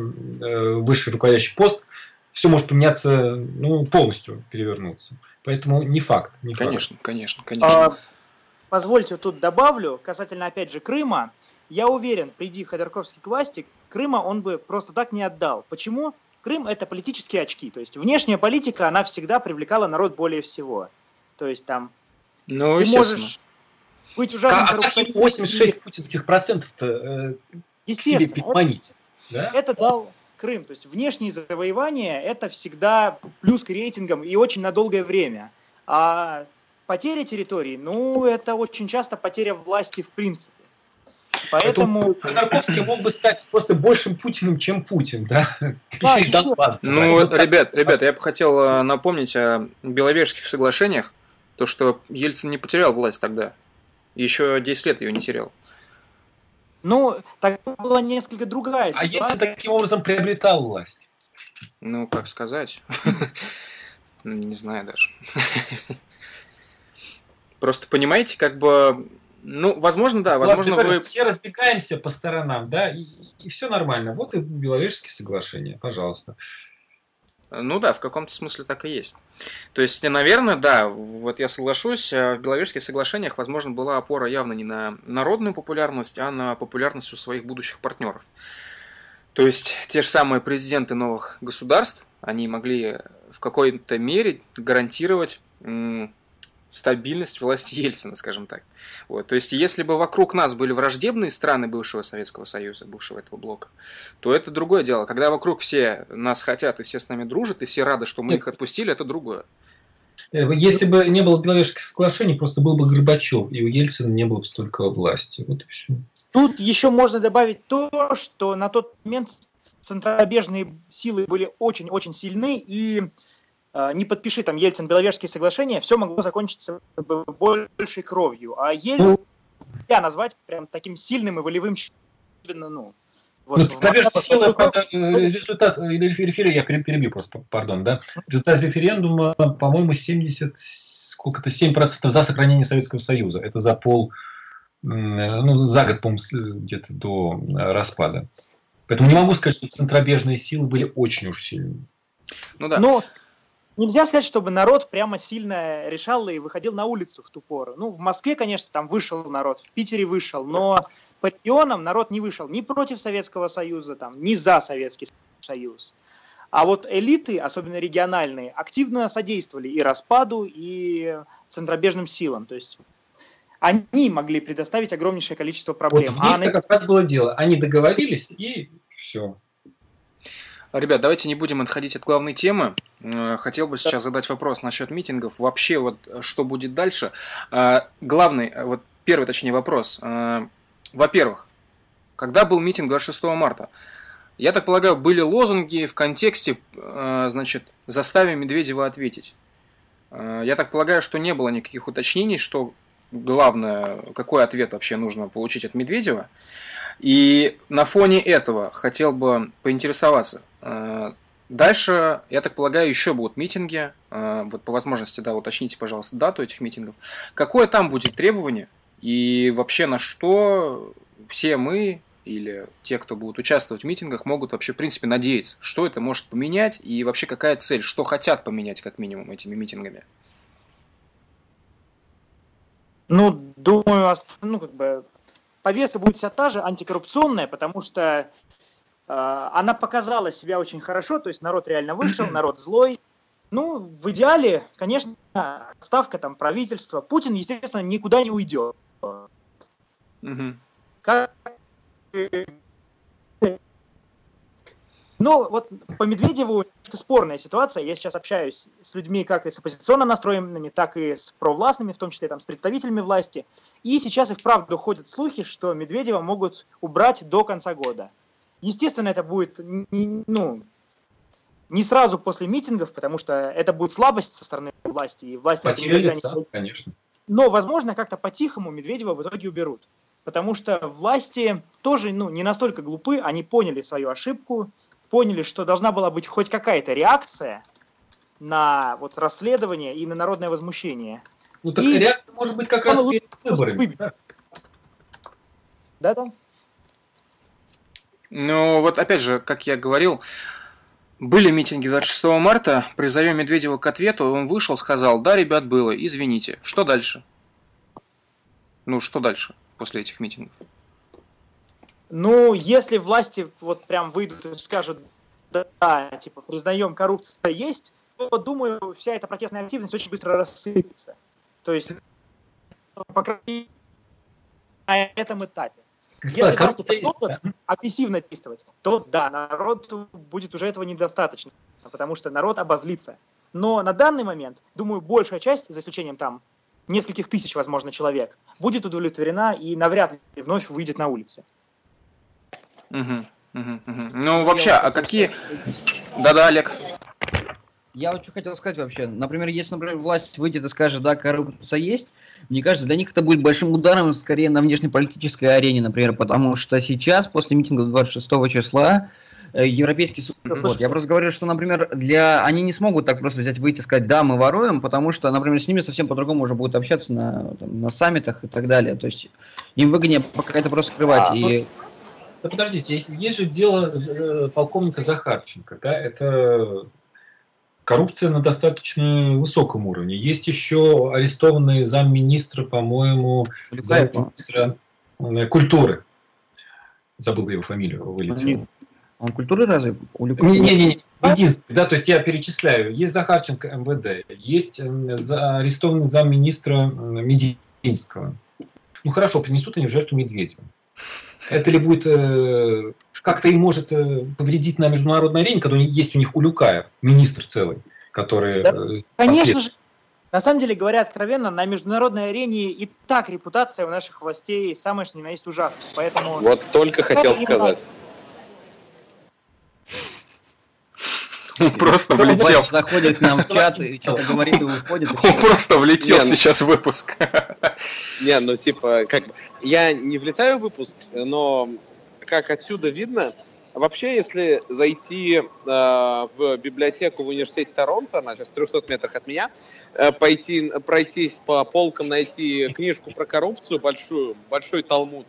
высший руководящий пост, все может поменяться, ну, полностью перевернуться. Поэтому не факт. Не факт. Конечно, конечно, конечно. А, Позвольте тут добавлю, касательно опять же Крыма. Я уверен, приди Ходорковский к власти, Крыма он бы просто так не отдал. Почему? Крым это политические очки. То есть внешняя политика, она всегда привлекала народ более всего. То есть там Ну, ты естественно. можешь быть ужасным А, а как коррупционистом. 86 путинских процентов-то э, к себе Естественно, это-? Да? это дал Крым. То есть внешние завоевания это всегда плюс к рейтингам и очень на долгое время. А потеря территории, ну, это очень часто потеря власти в принципе. Поэтому, Ходорковский мог бы стать просто большим Путиным, чем Путин, да? Да, и Донбасс. Ну, Вот так. ребят, ребят, я бы хотел э, напомнить о Беловежских соглашениях, то, что Ельцин не потерял власть тогда. Еще 10 лет ее не терял. ну, тогда была несколько другая А Ельцин ситуация. таким образом приобретал власть. Ну, как сказать? Не знаю даже. Просто понимаете, как бы... Ну, возможно, да, возможно, вы... Все разбегаемся по сторонам, да, и, все нормально. Вот и Беловежские соглашения, пожалуйста. Ну да, в каком-то смысле так и есть. То есть, наверное, да, вот я соглашусь, э, в Беловежских соглашениях, возможно, была опора явно не на народную популярность, а на популярность у своих будущих партнеров. То есть, те же самые президенты новых государств, они могли в какой-то мере гарантировать стабильность власти Ельцина, скажем так. Вот. То есть, если бы вокруг нас были враждебные страны бывшего Советского Союза, бывшего этого блока, то это другое дело. Когда вокруг все нас хотят и все с нами дружат, и все рады, что мы их отпустили, это другое. Э, Если бы не было Беловежских соглашений, просто был бы Горбачев, и у Ельцина не было бы столько власти. Вот и все. Тут еще можно добавить то, что на тот момент центробежные силы были очень-очень сильны, и не подпиши там Ельцин Беловежские соглашения, все могло закончиться большей кровью. А Ельцин нельзя назвать прям таким сильным и волевым особенно, ну, вот Ну, такой- это, э, результат э, референдума, я пере- перебью просто, пардон, да, результат референдума, по-моему, 70, сколько-то, 7% за сохранение Советского Союза. Это за пол, э, ну, за год, по-моему, где-то до э, распада. Поэтому не могу сказать, что центробежные силы были очень уж сильными. Ну да. Но нельзя сказать, чтобы народ прямо сильно решал и выходил на улицу в ту пору. Ну, в Москве, конечно, там вышел народ, в Питере вышел, но по регионам народ не вышел ни против Советского Союза, там, ни за Советский Союз. А вот элиты, особенно региональные, активно содействовали и распаду, и центробежным силам. То есть они могли предоставить огромнейшее количество проблем. Вот в А них на- как раз было дело. Они договорились, и все. Ребят, давайте не будем отходить от главной темы. Хотел бы сейчас задать вопрос насчет митингов. Вообще, вот э, что будет дальше? Э, Главный, э, вот первый, точнее, вопрос. Э, Во-первых, когда был митинг 26 марта? Я так полагаю, были лозунги в контексте, э, значит, заставим Медведева ответить. Э, Я так полагаю, что не было никаких уточнений, что главное, какой ответ вообще нужно получить от Медведева. И на фоне этого хотел бы поинтересоваться. Э, Дальше, я так полагаю, еще будут митинги. Э, Вот по возможности, да, уточните, пожалуйста, дату этих митингов. Какое там будет требование? И вообще на что все мы или те, кто будут участвовать в митингах, могут вообще, в принципе, надеяться, что это может поменять и вообще какая цель, что хотят поменять, как минимум, этими митингами. Ну, думаю, ну, как бы, повестка будет вся та же, антикоррупционная, потому что А, Она показала себя очень хорошо, то есть народ реально вышел, народ злой. Ну, в идеале, конечно, ставка там правительства. Путин, естественно, никуда не уйдет. Мгм. Как... Ну, вот по Медведеву спорная ситуация. Я сейчас общаюсь с людьми как и с оппозиционно настроенными, так и с провластными, в том числе там, с представителями власти. И сейчас и вправду ходят слухи, что Медведева могут убрать до конца года. Естественно, это будет не, ну, не сразу после митингов, потому что это будет слабость со стороны власти. И власти Потеря лица, не- конечно. но, возможно, как-то по-тихому Медведева в итоге уберут. Потому что власти тоже ну, не настолько глупы, они поняли свою ошибку, поняли, что должна была быть хоть какая-то реакция на вот, расследование и на народное возмущение. Ну так И- реакция может быть как раз перед выборами. да. Да? Ну, вот опять же, как я говорил, были митинги 26 марта, призовем Медведева к ответу, он вышел, сказал, да, ребят, было, извините. Что дальше? Ну, что дальше после этих митингов? Ну, если власти вот прям выйдут и скажут, да, типа, признаем, коррупция есть, то, думаю, вся эта протестная активность очень быстро рассыпется. То есть, по крайней мере, на этом этапе. Если коррупция- продолжат агрессивно действовать, то да, народу будет уже этого недостаточно, потому что народ обозлится. Но на данный момент, думаю, большая часть, за исключением там нескольких тысяч, возможно, человек, будет удовлетворена и навряд ли вновь выйдет на улицы. Мгм, мгм, мгм. Ну, вообще, а какие... Да-да, Олег. Я вот что хотел сказать вообще. Например, если, например, власть выйдет и скажет, да, коррупция есть, мне кажется, для них это будет большим ударом скорее на внешнеполитической арене, например, потому что сейчас, после митинга 26 числа, э, Европейский суд... Да, Вот, я просто говорю, что, например, для... они не смогут так просто взять, выйти и сказать, да, мы воруем, потому что, например, с ними совсем по-другому уже будут общаться на, там, на саммитах и так далее. То есть им выгоднее пока это просто скрывать. А, и... Да подождите, есть, есть же дело э, полковника Захарченко, да, это коррупция на достаточно высоком уровне. Есть еще арестованный замминистра, по-моему, замминистра э, культуры. Забыл его фамилию, вылетел. Он культуры разве? Улюкаев? Не-не-не, единственный, да, то есть я перечисляю. Есть Захарченко МВД, есть арестованный замминистра Мединского. Ну хорошо, принесут они в жертву Медведева. Это ли будет э, как-то и может э, повредить на международной арене, когда есть у них Улюкаев, министр целый, который... Да, э, Конечно же, на самом деле, говоря откровенно, на международной арене и так репутация у наших властей самая что ни на есть ужасная. Поэтому Вот только хотел сказать. Он просто влетел. заходит к нам в чат и что-то говорит и уходит. и Он просто влетел Не, ну- сейчас в выпуск. Не, ну типа, как бы, я не влетаю в выпуск, но как отсюда видно, вообще, если зайти э, в библиотеку в университете Торонто, она сейчас в 300 метрах от меня, э, пойти, пройтись по полкам, найти книжку про коррупцию большую, большой талмуд,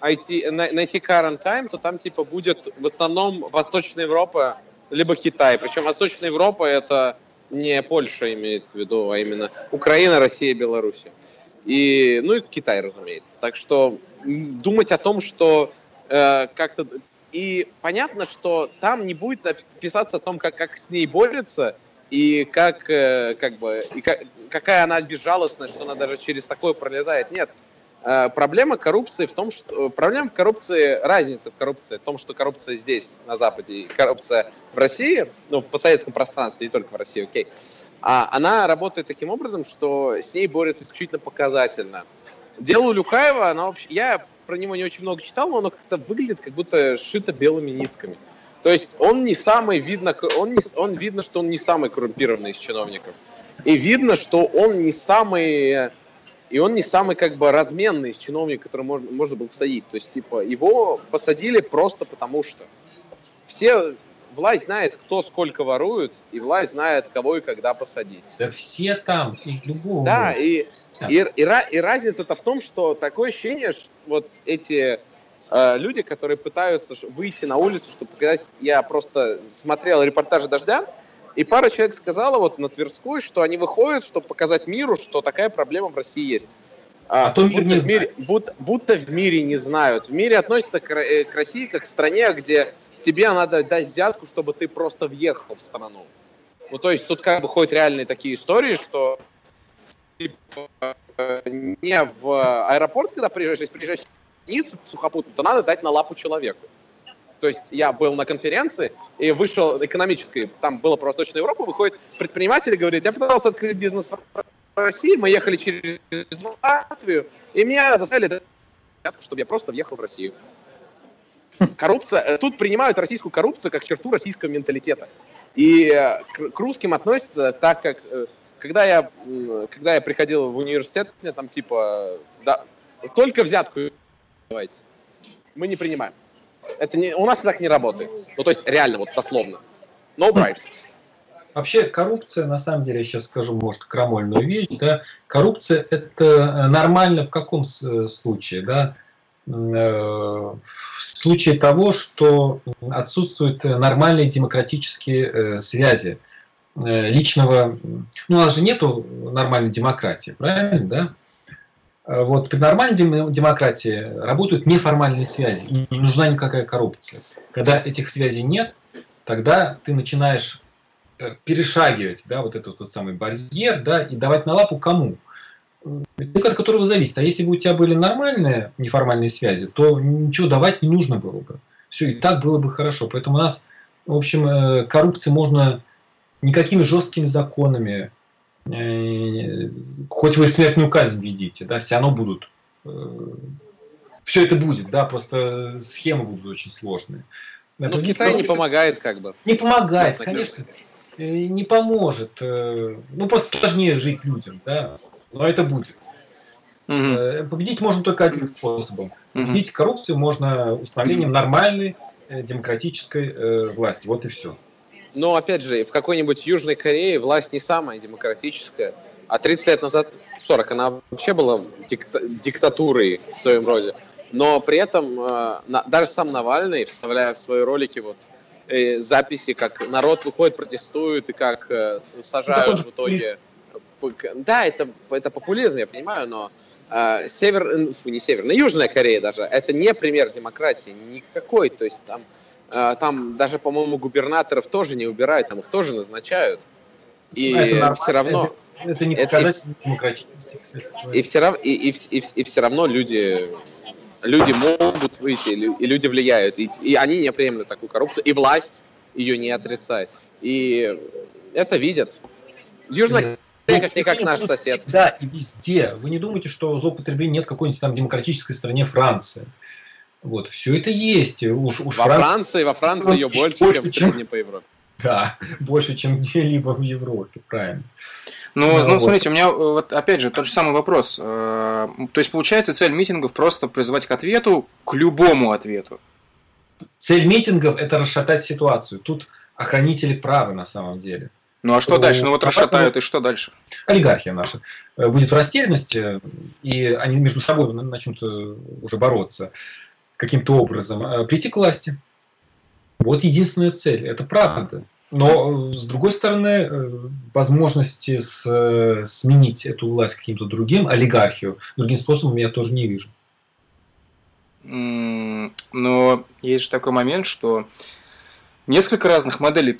найти, на- найти Current Time, то там типа будет в основном Восточная Европа, либо Китай. Причем Восточная Европа это не Польша имеется в виду, а именно Украина, Россия, Белоруссия. И, ну и Китай, разумеется. Так что думать о том, что э, как-то... И понятно, что там не будет писаться о том, как, как с ней борется, и как, э, как бы, и как- какая она безжалостная, что она даже через такое пролезает. Нет. Э, Проблема коррупции в том, что... Проблема коррупции, разница в коррупции в том, что коррупция здесь, на Западе, и коррупция в России, ну, в постсоветском пространстве, не только в России, окей, а она работает таким образом, что с ней борется исключительно показательно. Дело Люкаева, она вообще... Я про него не очень много читал, но оно как-то выглядит, как будто сшито белыми нитками. То есть он не самый, видно, он, не, он видно, что он не самый коррумпированный из чиновников. И видно, что он не самый... И он не самый как бы разменный из чиновников, который можно, можно было посадить. То есть, типа, его посадили просто потому что. Все, власть знает, кто сколько ворует, и власть знает, кого и когда посадить. Да все там, и любого. Да, и, Да. и, и, и разница-то в том, что такое ощущение, что вот эти э, люди, которые пытаются выйти на улицу, чтобы показать, я просто смотрел репортажи «Дождя», и пара человек сказала вот на Тверской, что они выходят, чтобы показать миру, что такая проблема в России есть. А то мир будто, не в мире, будто, будто в мире не знают. В мире относятся к, э, к России как к стране, где тебе надо дать взятку, чтобы ты просто въехал в страну. Ну, то есть тут как бы ходят реальные такие истории, что типа, не в аэропорт, когда приезжаешь, если приезжаешь в больницу сухопутную, то надо дать на лапу человеку. То есть я был на конференции и вышел экономической, там было про Восточную Европу, выходит предприниматель и говорит, я пытался открыть бизнес в России, мы ехали через Латвию, и меня заставили чтобы я просто въехал в Россию. Коррупция, тут принимают российскую коррупцию как черту российского менталитета. И э, к русским относятся так, как э, когда я, когда я приходил в университет, мне там типа, да, только взятку давайте. Мы не принимаем. Это не, у нас так не работает. Ну, то есть, реально, вот дословно. No bribes. Вообще, коррупция, на самом деле, я сейчас скажу, может, крамольную вещь, да, коррупция – это нормально в каком случае, да, в случае того, что отсутствуют нормальные демократические э, связи э, личного... Ну, у нас же нету нормальной демократии, правильно, да? А вот при нормальной демократии работают неформальные связи, и не нужна никакая коррупция. Когда этих связей нет, тогда ты начинаешь э, перешагивать да, вот этот вот самый барьер да, и давать на лапу кому? от которого зависит. А если бы у тебя были нормальные неформальные связи, то ничего давать не нужно было бы. Все, и так было бы хорошо. Поэтому у нас, в общем, э, коррупции можно никакими жесткими законами, э, хоть вы смертную казнь введите, да, все равно будут. Э, все это будет, да, просто схемы будут очень сложные. Но в Китае не помогает как бы. Не помогает, конечно. Не поможет. Ну, просто сложнее жить людям, да но это будет. Угу. Победить можно только одним способом. Угу. Победить коррупцию можно установлением нормальной э, демократической э, власти. Вот и все. Но опять же, в какой-нибудь Южной Корее власть не самая демократическая. А 30 лет назад, 40, она вообще была дикта- диктатурой в своем роде. Но при этом э, на, даже сам Навальный, вставляя в свои ролики вот э, записи, как народ выходит, протестует и как э, сажают в итоге да, это, это популизм, я понимаю, но э, север, фу, не северная, Южная Корея даже, это не пример демократии никакой, то есть там, э, там даже, по-моему, губернаторов тоже не убирают, там их тоже назначают, и это все равно... Это, это не показатель это, демократичности, кстати. И все, равно, и, и, и, и все равно люди люди могут выйти, и люди влияют, и, и они не приемлют такую коррупцию, и власть ее не отрицает. И это видят. Южная ну, как-никак наш сосед. Да, и везде. Вы не думайте, что злоупотребление нет в какой-нибудь там демократической стране Франции. Вот, все это есть. Уж, уж во Франция... Франции, во Франции ее больше, больше чем в среднем по Европе. Да, больше, чем где-либо в Европе, правильно. Ну, ну, ну вот. смотрите, у меня вот опять же тот же самый вопрос. Э, то есть, получается, цель митингов просто призывать к ответу, к любому ответу. Цель митингов – это расшатать ситуацию. Тут охранители права на самом деле. Ну а что дальше? Ну вот расшатают, и что дальше? Олигархия наша э, будет в растерянности, и они между собой начнут э, уже бороться каким-то образом. Э, прийти к власти. Вот единственная цель. Это правда. Но, с другой стороны, возможности с, сменить эту власть каким-то другим, олигархию, другим способом я тоже не вижу. Но есть же такой момент, что несколько разных моделей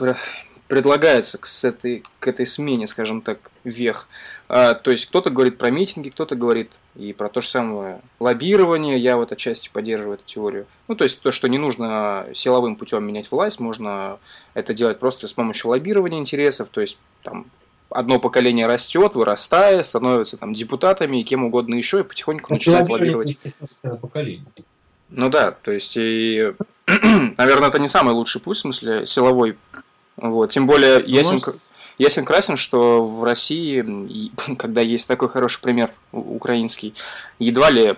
предлагается к, этой, к этой смене, скажем так, вех. А, то есть кто-то говорит про митинги, кто-то говорит и про то же самое лоббирование. Я вот отчасти поддерживаю эту теорию. Ну, то есть то, что не нужно силовым путем менять власть, можно это делать просто с помощью лоббирования интересов. То есть там одно поколение растет, вырастает, становится там депутатами и кем угодно еще, и потихоньку ну, начинает лоббировать. Естественно, поколение. Ну да, то есть и, наверное, это не самый лучший путь, в смысле силовой вот. Тем более ясен, ясен красен, что в России, когда есть такой хороший пример украинский, едва ли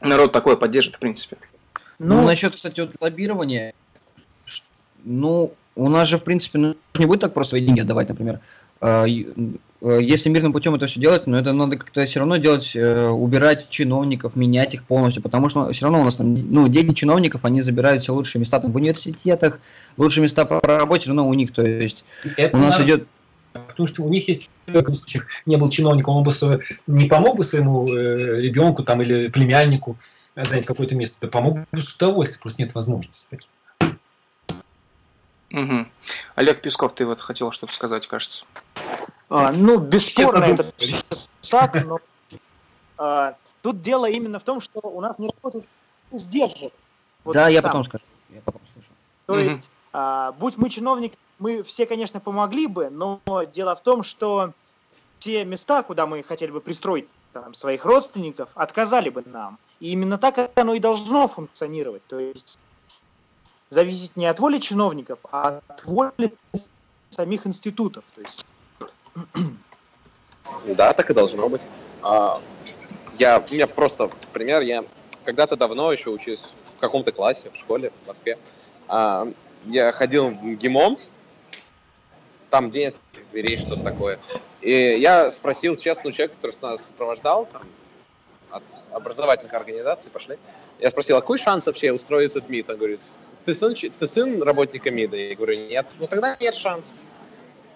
народ такое поддержит в принципе. Ну, ну насчет, кстати, вот лоббирования, ну, у нас же, в принципе, ну, не будет так просто свои деньги отдавать, например. А, Э, если мирным путем это все делать, но это надо как-то все равно делать, э, убирать чиновников, менять их полностью, потому что все равно у нас там, ну, деньги чиновников, они забирают все лучшие места там в университетах, лучшие места по работе, но у них, то есть это у нас надо... идет Потому что у них есть, в случаях не был чиновником, он бы не помог бы своему э, ребенку там, или племяннику занять какое-то место, да помог бы с удовольствием, просто нет возможности таких. Угу. Олег Песков, ты вот хотел что-то сказать, кажется. А, ну, бесспорно, это так, но а, тут дело именно в том, что у нас не работает сдержек. Вот да, я сам. потом скажу. Я потом слышу. То Мгм. есть, а, будь мы чиновники, мы все, конечно, помогли бы, но дело в том, что те места, куда мы хотели бы пристроить там, своих родственников, отказали бы нам. И именно так оно и должно функционировать. То есть зависеть не от воли чиновников, а от воли самих институтов. То есть, Да, так и должно быть. А, я, у меня просто пример. Я когда-то давно еще учусь в каком-то классе в школе в Москве. А, я ходил в ГИМО, там открытых дверей, что-то такое. И я спросил честного человека, который нас сопровождал, там, от образовательных организаций пошли. Я спросил, а какой шанс вообще устроиться в МИД? Он говорит, ты сын, ты сын работника МИДа? Я говорю, нет. Ну тогда нет шансов.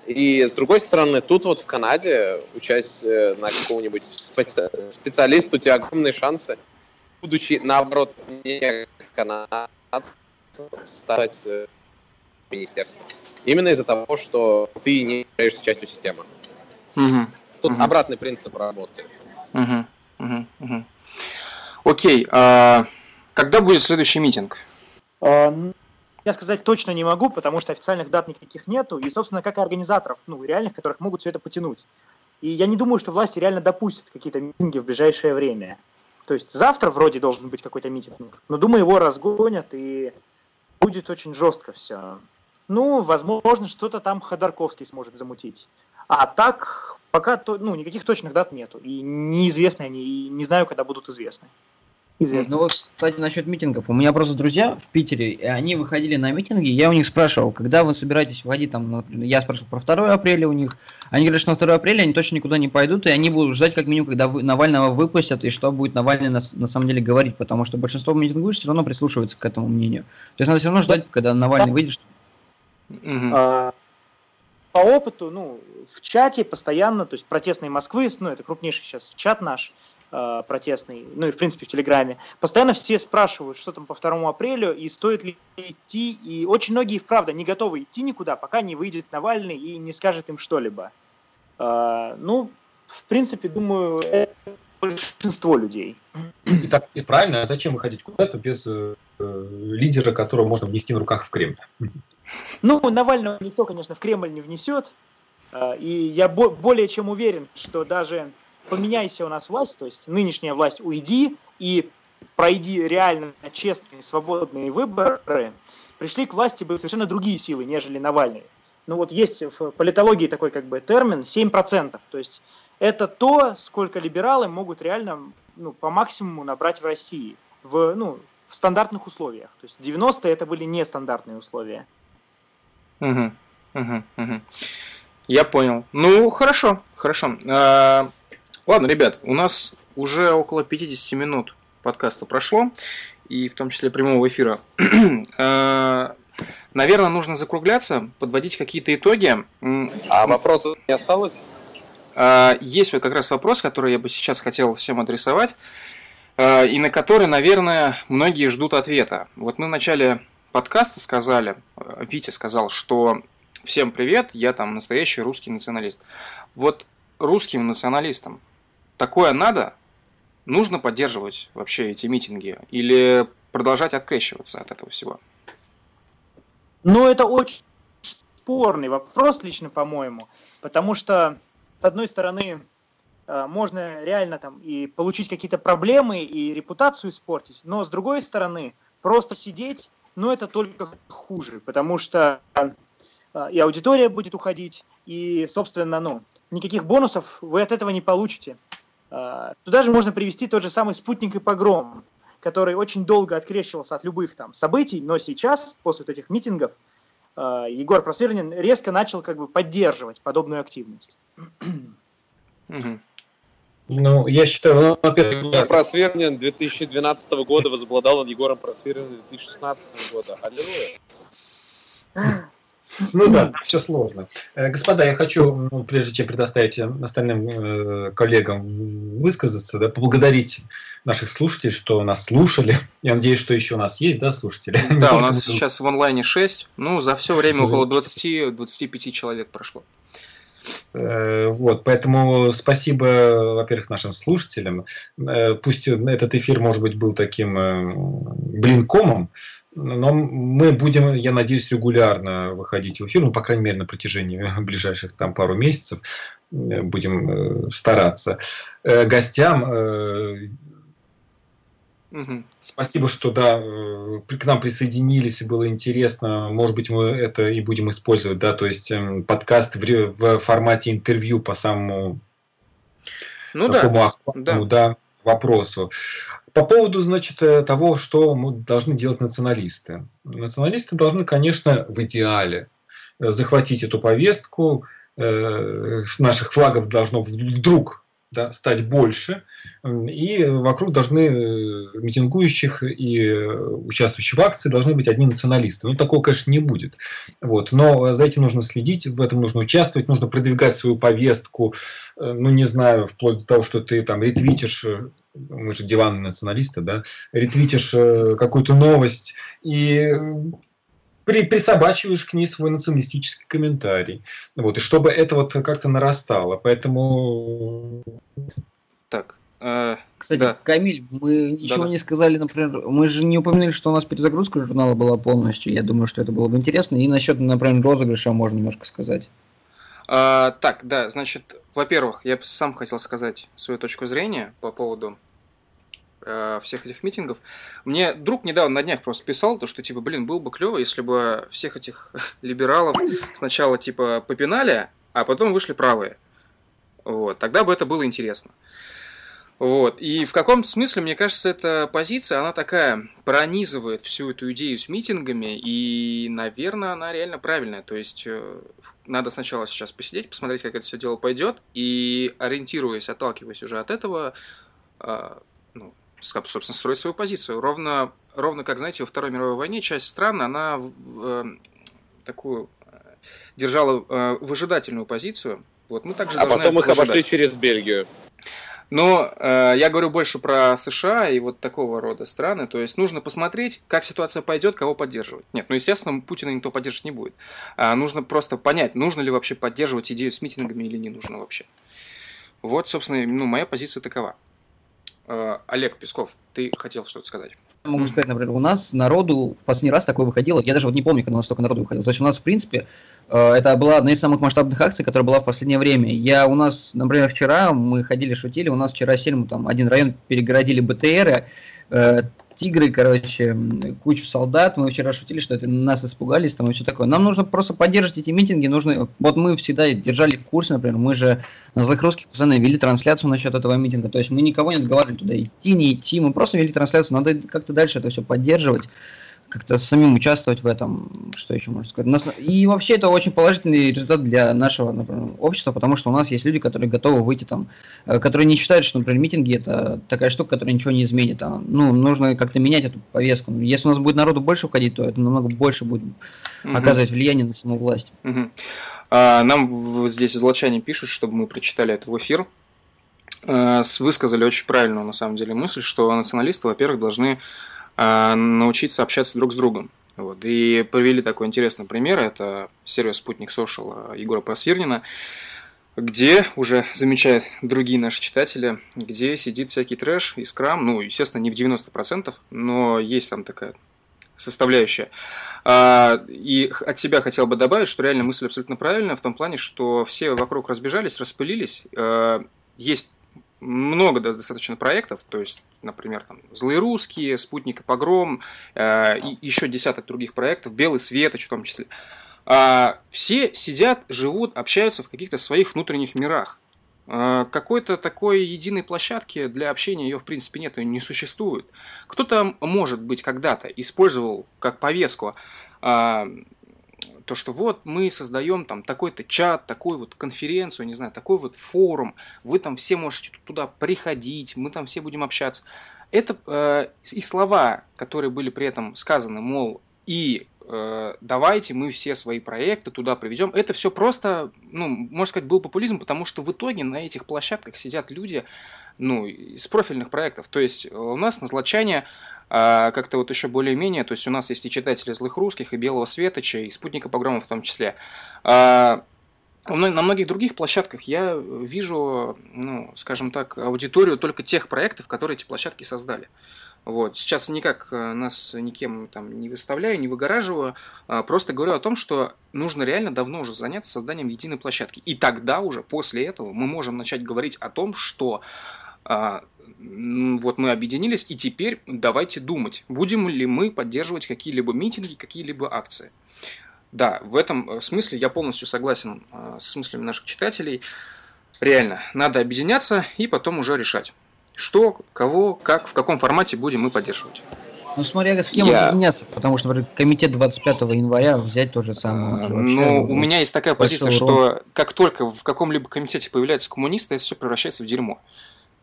И с другой стороны, тут вот в Канаде, учась э, на какого-нибудь специ- специалиста, у тебя огромные шансы, будучи, наоборот, не канадцем, стать министерством. Именно из-за того, что ты не являешься частью системы. Угу. Тут Мгм. обратный принцип работает. Угу. Угу. Угу. Окей. а когда будет следующий митинг? а, ну, я сказать точно не могу, потому что официальных дат никаких нету, и, собственно, как и организаторов, ну, реальных, которых могут все это потянуть. И я не думаю, что власти реально допустят какие-то митинги в ближайшее время. То есть завтра вроде должен быть какой-то митинг, но думаю, его разгонят, и будет очень жестко все. Ну, возможно, что-то там Ходорковский сможет замутить. А так, пока ну, никаких точных дат нету. И неизвестны они, и не знаю, когда будут известны. Известно. Ну вот, кстати, насчет митингов. У меня просто друзья в Питере, и они выходили на митинги, я у них спрашивал, когда вы собираетесь выходить, там, я спрашивал про 2 апреля у них, они говорят, что на 2 апреля они точно никуда не пойдут, и они будут ждать, как минимум, когда вы- Навального выпустят, и что будет Навальный на, на самом деле говорить, потому что большинство митингующих все равно прислушивается к этому мнению. То есть надо все равно ждать, когда Навальный выйдет, что- Мгм. А, По опыту, ну, в чате постоянно, то есть протестные Москвы, ну, это крупнейший сейчас чат наш, а, протестный, ну и в принципе в Телеграме, постоянно все спрашивают, что там по 2 апрелю и стоит ли идти, и очень многие, и вправду, не готовы идти никуда, пока не выйдет Навальный и не скажет им что-либо. А, Ну, в принципе, думаю, это большинство людей. И так и правильно, а зачем выходить куда-то без э, лидера, которого можно внести на руках в Кремль? Ну, Навального никто, конечно, в Кремль не внесет. А, И я бо- более чем уверен, что даже поменяйся у нас власть, то есть нынешняя власть уйди и пройди реально честные, свободные выборы, пришли к власти бы совершенно другие силы, нежели Навальный. Ну вот есть в политологии такой как бы термин 7%. То есть это то, сколько либералы могут реально ну, по максимуму набрать в России в, ну, в стандартных условиях. То есть 90-е это были нестандартные условия. Мгм. Мгм. Мгм. Я понял. Ну, хорошо, хорошо. А, Ладно, ребят, у нас уже около 50 минут подкаста прошло, и в том числе прямого эфира. А, Наверное, нужно закругляться, подводить какие-то итоги. А вопросов не осталось? А, Есть вот как раз вопрос, который я бы сейчас хотел всем адресовать, а, и на который, наверное, многие ждут ответа. Вот мы в начале подкаста сказали, Витя сказал, что всем привет, я там настоящий русский националист. Вот русским националистам такое надо? Нужно поддерживать вообще эти митинги? Или продолжать открещиваться от этого всего? Ну, это очень спорный вопрос, лично по-моему, потому что, с одной стороны, э, можно реально там и получить какие-то проблемы, и репутацию испортить, но с другой стороны, просто сидеть, ну, это только хуже, потому что э, и аудитория будет уходить, и, собственно, ну, никаких бонусов вы от этого не получите. Э, Туда же можно привести тот же самый спутник и погром, который очень долго открещивался от любых там событий, но сейчас, после вот этих митингов, Егор Просверлин резко начал как бы поддерживать подобную активность. Ну, я считаю, ну, во-первых, да, Просвернин 2012 года возобладал над Егором Просверниным 2016 года. Аллилуйя. Ну да, все сложно. Э, господа, я хочу, ну, прежде чем предоставить остальным э, коллегам высказаться, да, поблагодарить наших слушателей, что нас слушали. Я надеюсь, что еще у нас есть, да, слушатели? Да, у нас сейчас в онлайне 6. Ну, за все время около 20-25 человек прошло. Э, вот, поэтому спасибо, во-первых, нашим слушателям. Э, пусть этот эфир, может быть, был таким э, блинкомом, но мы будем, я надеюсь, регулярно выходить в эфир, ну, по крайней мере, на протяжении ближайших там пару месяцев будем стараться. Гостям Угу. Спасибо, что да, к нам присоединились, и было интересно. Может быть, мы это и будем использовать, да, то есть эм, подкаст в, в формате интервью по самому ну, да, да. да, вопросу. По поводу, значит, э, того, что мы должны делать националисты. Националисты должны, конечно, в идеале э, захватить эту повестку. Э, наших флагов должно вдруг да, стать больше, и вокруг должны э, митингующих и э, участвующих в акции должны быть одни националисты. Ну, такого, конечно, не будет. Вот. Но за этим нужно следить, в этом нужно участвовать, нужно продвигать свою повестку, э, ну, не знаю, вплоть до того, что ты там ретвитишь мы же диванные националисты, да, ретвитишь какую-то новость и при, присобачиваешь к ней свой националистический комментарий. Вот, и чтобы это вот как-то нарастало. Поэтому... Так, э, Кстати, да. Камиль, мы ничего да, не сказали, например, мы же не упомянули, что у нас перезагрузка журнала была полностью. Я думаю, что это было бы интересно. И насчет, например, розыгрыша можно немножко сказать. А, так, да, значит, во-первых, я сам хотел сказать свою точку зрения по поводу э, всех этих митингов. Мне друг недавно на днях просто писал, то, что, типа, блин, было бы клево, если бы всех этих либералов сначала, типа, попинали, а потом вышли правые. Вот, тогда бы это было интересно. Вот. И в каком-то смысле, мне кажется, эта позиция, она такая, пронизывает всю эту идею с митингами, и, наверное, она реально правильная. То есть, э, надо сначала сейчас посидеть, посмотреть, как это все дело пойдет, и ориентируясь, отталкиваясь уже от этого, а, собственно, строить свою позицию. Ровно, ровно как, знаете, во Второй мировой войне часть стран, она э, такую э, держала э, выжидательную позицию. Вот мы также а потом их выжидать. обошли через Бельгию. Но э, я говорю больше про США и вот такого рода страны. То есть нужно посмотреть, как ситуация пойдет, кого поддерживать. Нет, ну естественно, Путина никто поддерживать не будет. А нужно просто понять, нужно ли вообще поддерживать идею с митингами или не нужно вообще. Вот, собственно, ну, моя позиция такова. Э, Олег Песков, ты хотел что-то сказать? Могу сказать, например, у нас народу в последний раз такое выходило, я даже вот не помню, когда у нас столько народу выходило. То есть у нас, в принципе, э, это была одна из самых масштабных акций, которая была в последнее время. Я у нас, например, вчера мы ходили, шутили, у нас вчера сильно там один район перегородили БТРы, э, тигры, короче, кучу солдат. Мы вчера шутили, что это нас испугались, там и все такое. Нам нужно просто поддерживать эти митинги. Нужно, вот мы всегда держали в курсе, например, мы же на злых русских пацаны вели трансляцию насчет этого митинга. То есть мы никого не отговаривали туда идти, не идти. Мы просто вели трансляцию. Надо как-то дальше это все поддерживать как-то самим участвовать в этом, что еще можно сказать. И вообще это очень положительный результат для нашего например, общества, потому что у нас есть люди, которые готовы выйти там, э, которые не считают, что, например, митинги это такая штука, которая ничего не изменит. А, ну, нужно как-то менять эту повестку. Если у нас будет народу больше входить, то это намного больше будет угу. оказывать влияние на саму власть. Угу. А, нам здесь злочане пишут, чтобы мы прочитали это в эфир. А, высказали очень правильную, на самом деле, мысль, что националисты, во-первых, должны научиться общаться друг с другом. Вот. И провели такой интересный пример, это сервис «Спутник Social» Егора Просвирнина, где уже замечают другие наши читатели, где сидит всякий трэш и скрам, ну, естественно, не в 90%, но есть там такая составляющая. А, и от себя хотел бы добавить, что реально мысль абсолютно правильная, в том плане, что все вокруг разбежались, распылились, а, есть много достаточно проектов, то есть, например, там «Злые русские», «Спутник и погром», э, и еще десяток других проектов, «Белый свет» в том числе. А, все сидят, живут, общаются в каких-то своих внутренних мирах. А, какой-то такой единой площадки для общения ее в принципе нет, ее не существует. Кто-то, может быть, когда-то использовал как повестку а, то, что вот мы создаем там такой-то чат, такую вот конференцию, не знаю, такой вот форум, вы там все можете туда приходить, мы там все будем общаться. Это э, и слова, которые были при этом сказаны, мол, и э, давайте мы все свои проекты туда приведем. Это все просто, ну, можно сказать, был популизм, потому что в итоге на этих площадках сидят люди, ну, из профильных проектов. То есть у нас назначение а, как-то вот еще более-менее, то есть у нас есть и читатели злых русских, и белого светоча, и спутника погрома в том числе. А, на многих других площадках я вижу, ну, скажем так, аудиторию только тех проектов, которые эти площадки создали. Вот. Сейчас никак э, нас никем там не выставляю, не выгораживаю, а просто говорю о том, что нужно реально давно уже заняться созданием единой площадки. И тогда уже, после этого, мы можем начать говорить о том, что вот мы объединились, и теперь давайте думать, будем ли мы поддерживать какие-либо митинги, какие-либо акции. Да, в этом э, смысле я полностью согласен э, с мыслями наших читателей. Реально, надо объединяться и потом уже решать, что, кого, как, в каком формате будем мы поддерживать. Ну, смотря с кем я... объединяться, потому что, например, комитет 25 января взять то же самое. А, ну, у меня есть такая позиция, что как только в каком-либо комитете появляются коммунисты, это все превращается в дерьмо.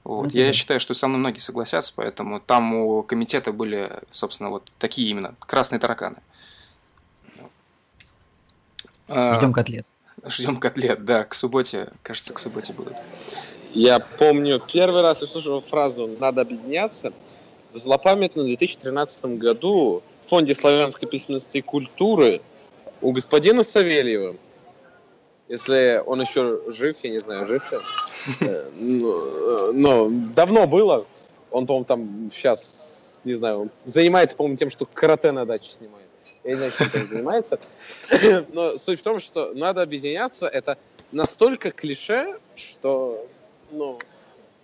Вот. Mm-hmm. Я считаю, что со мной многие согласятся, поэтому там у комитета были, собственно, вот такие именно красные тараканы. Ждем котлет. Ждем котлет, да, к субботе, кажется, к субботе будут. Я помню, первый раз услышал фразу «надо объединяться». В злопамятном 2013 году в Фонде славянской письменности и культуры у господина Савельева, если он еще жив, я не знаю, жив ли, но, но давно было, он, по-моему, там сейчас, не знаю, занимается, по-моему, тем, что карате на даче снимает. Я не знаю, чем он занимается. Но суть в том, что надо объединяться. Это настолько клише, что ну,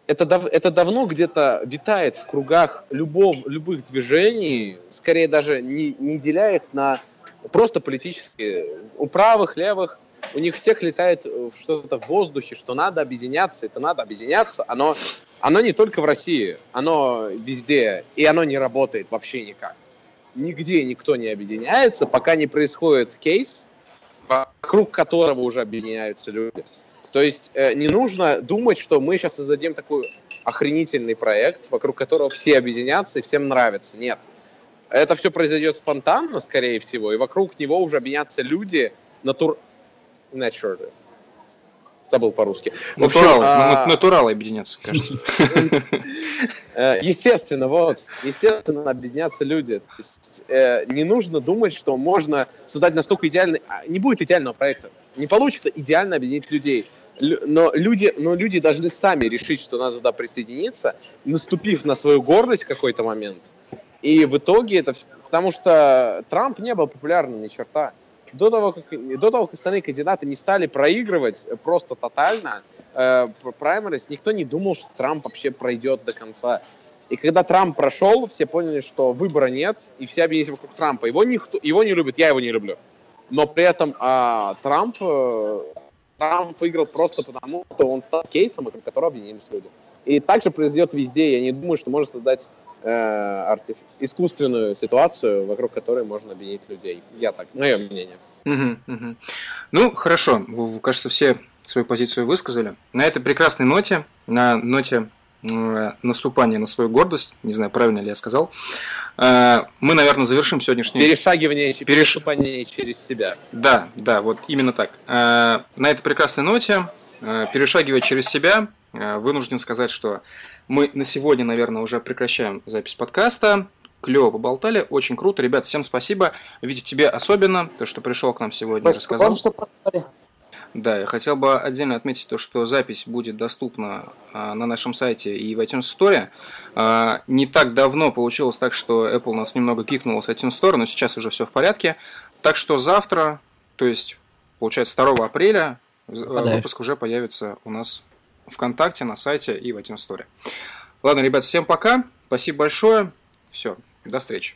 это, дав, это давно где-то витает в кругах любов, любых движений, скорее даже не, не деля их на просто политические. У правых, левых, у них всех летает что-то в воздухе, что надо объединяться, это надо объединяться. Оно, оно не только в России, оно везде, и оно не работает вообще никак нигде никто не объединяется, пока не происходит кейс, вокруг которого уже объединяются люди. То есть э, не нужно думать, что мы сейчас создадим такой охренительный проект, вокруг которого все объединятся и всем нравится. Нет. Это все произойдет спонтанно, скорее всего, и вокруг него уже объединятся люди натур... naturally забыл по-русски. Натурал, а... натурал объединяться, кажется. Э, естественно, вот, естественно, объединятся люди. Э, не нужно думать, что можно создать настолько идеальный... А, не будет идеального проекта. Не получится идеально объединить людей. Но люди, но люди должны сами решить, что надо туда присоединиться, наступив на свою гордость в какой-то момент. И в итоге это... Потому что Трамп не был популярным ни черта до того, как, до того, как остальные кандидаты не стали проигрывать просто тотально э, праймерис, никто не думал, что Трамп вообще пройдет до конца. И когда Трамп прошел, все поняли, что выбора нет, и все объединились вокруг Трампа. Его никто, его не любит, я его не люблю. Но при этом а, Трамп, э, Трамп выиграл просто потому, что он стал кейсом, вокруг которого объединились люди. И так же произойдет везде. Я не думаю, что можно создать э, артиф... искусственную ситуацию, вокруг которой можно объединить людей. Я так, мое мнение. Угу, угу. Ну, хорошо. Вы, кажется, все свою позицию высказали. На этой прекрасной ноте, на ноте э, наступания на свою гордость, не знаю, правильно ли я сказал, э, мы, наверное, завершим сегодняшний... Перешагивание, Переш... переступание через себя. Да, да, вот именно так. Э, на этой прекрасной ноте, э, перешагивая через себя, э, вынужден сказать, что мы на сегодня, наверное, уже прекращаем запись подкаста. Клево поболтали, очень круто. Ребят, всем спасибо. Видите, тебе особенно, то, что пришел к нам сегодня и рассказал. что да, я хотел бы отдельно отметить то, что запись будет доступна а, на нашем сайте и в iTunes Store. А, не так давно получилось так, что Apple нас немного кикнул с iTunes Store, но сейчас уже все в порядке. Так что завтра, то есть, получается, 2 апреля, Подаешь. выпуск уже появится у нас ВКонтакте, на сайте и в iTunes Store. Ладно, ребят, всем пока. Спасибо большое. Все, до встречи.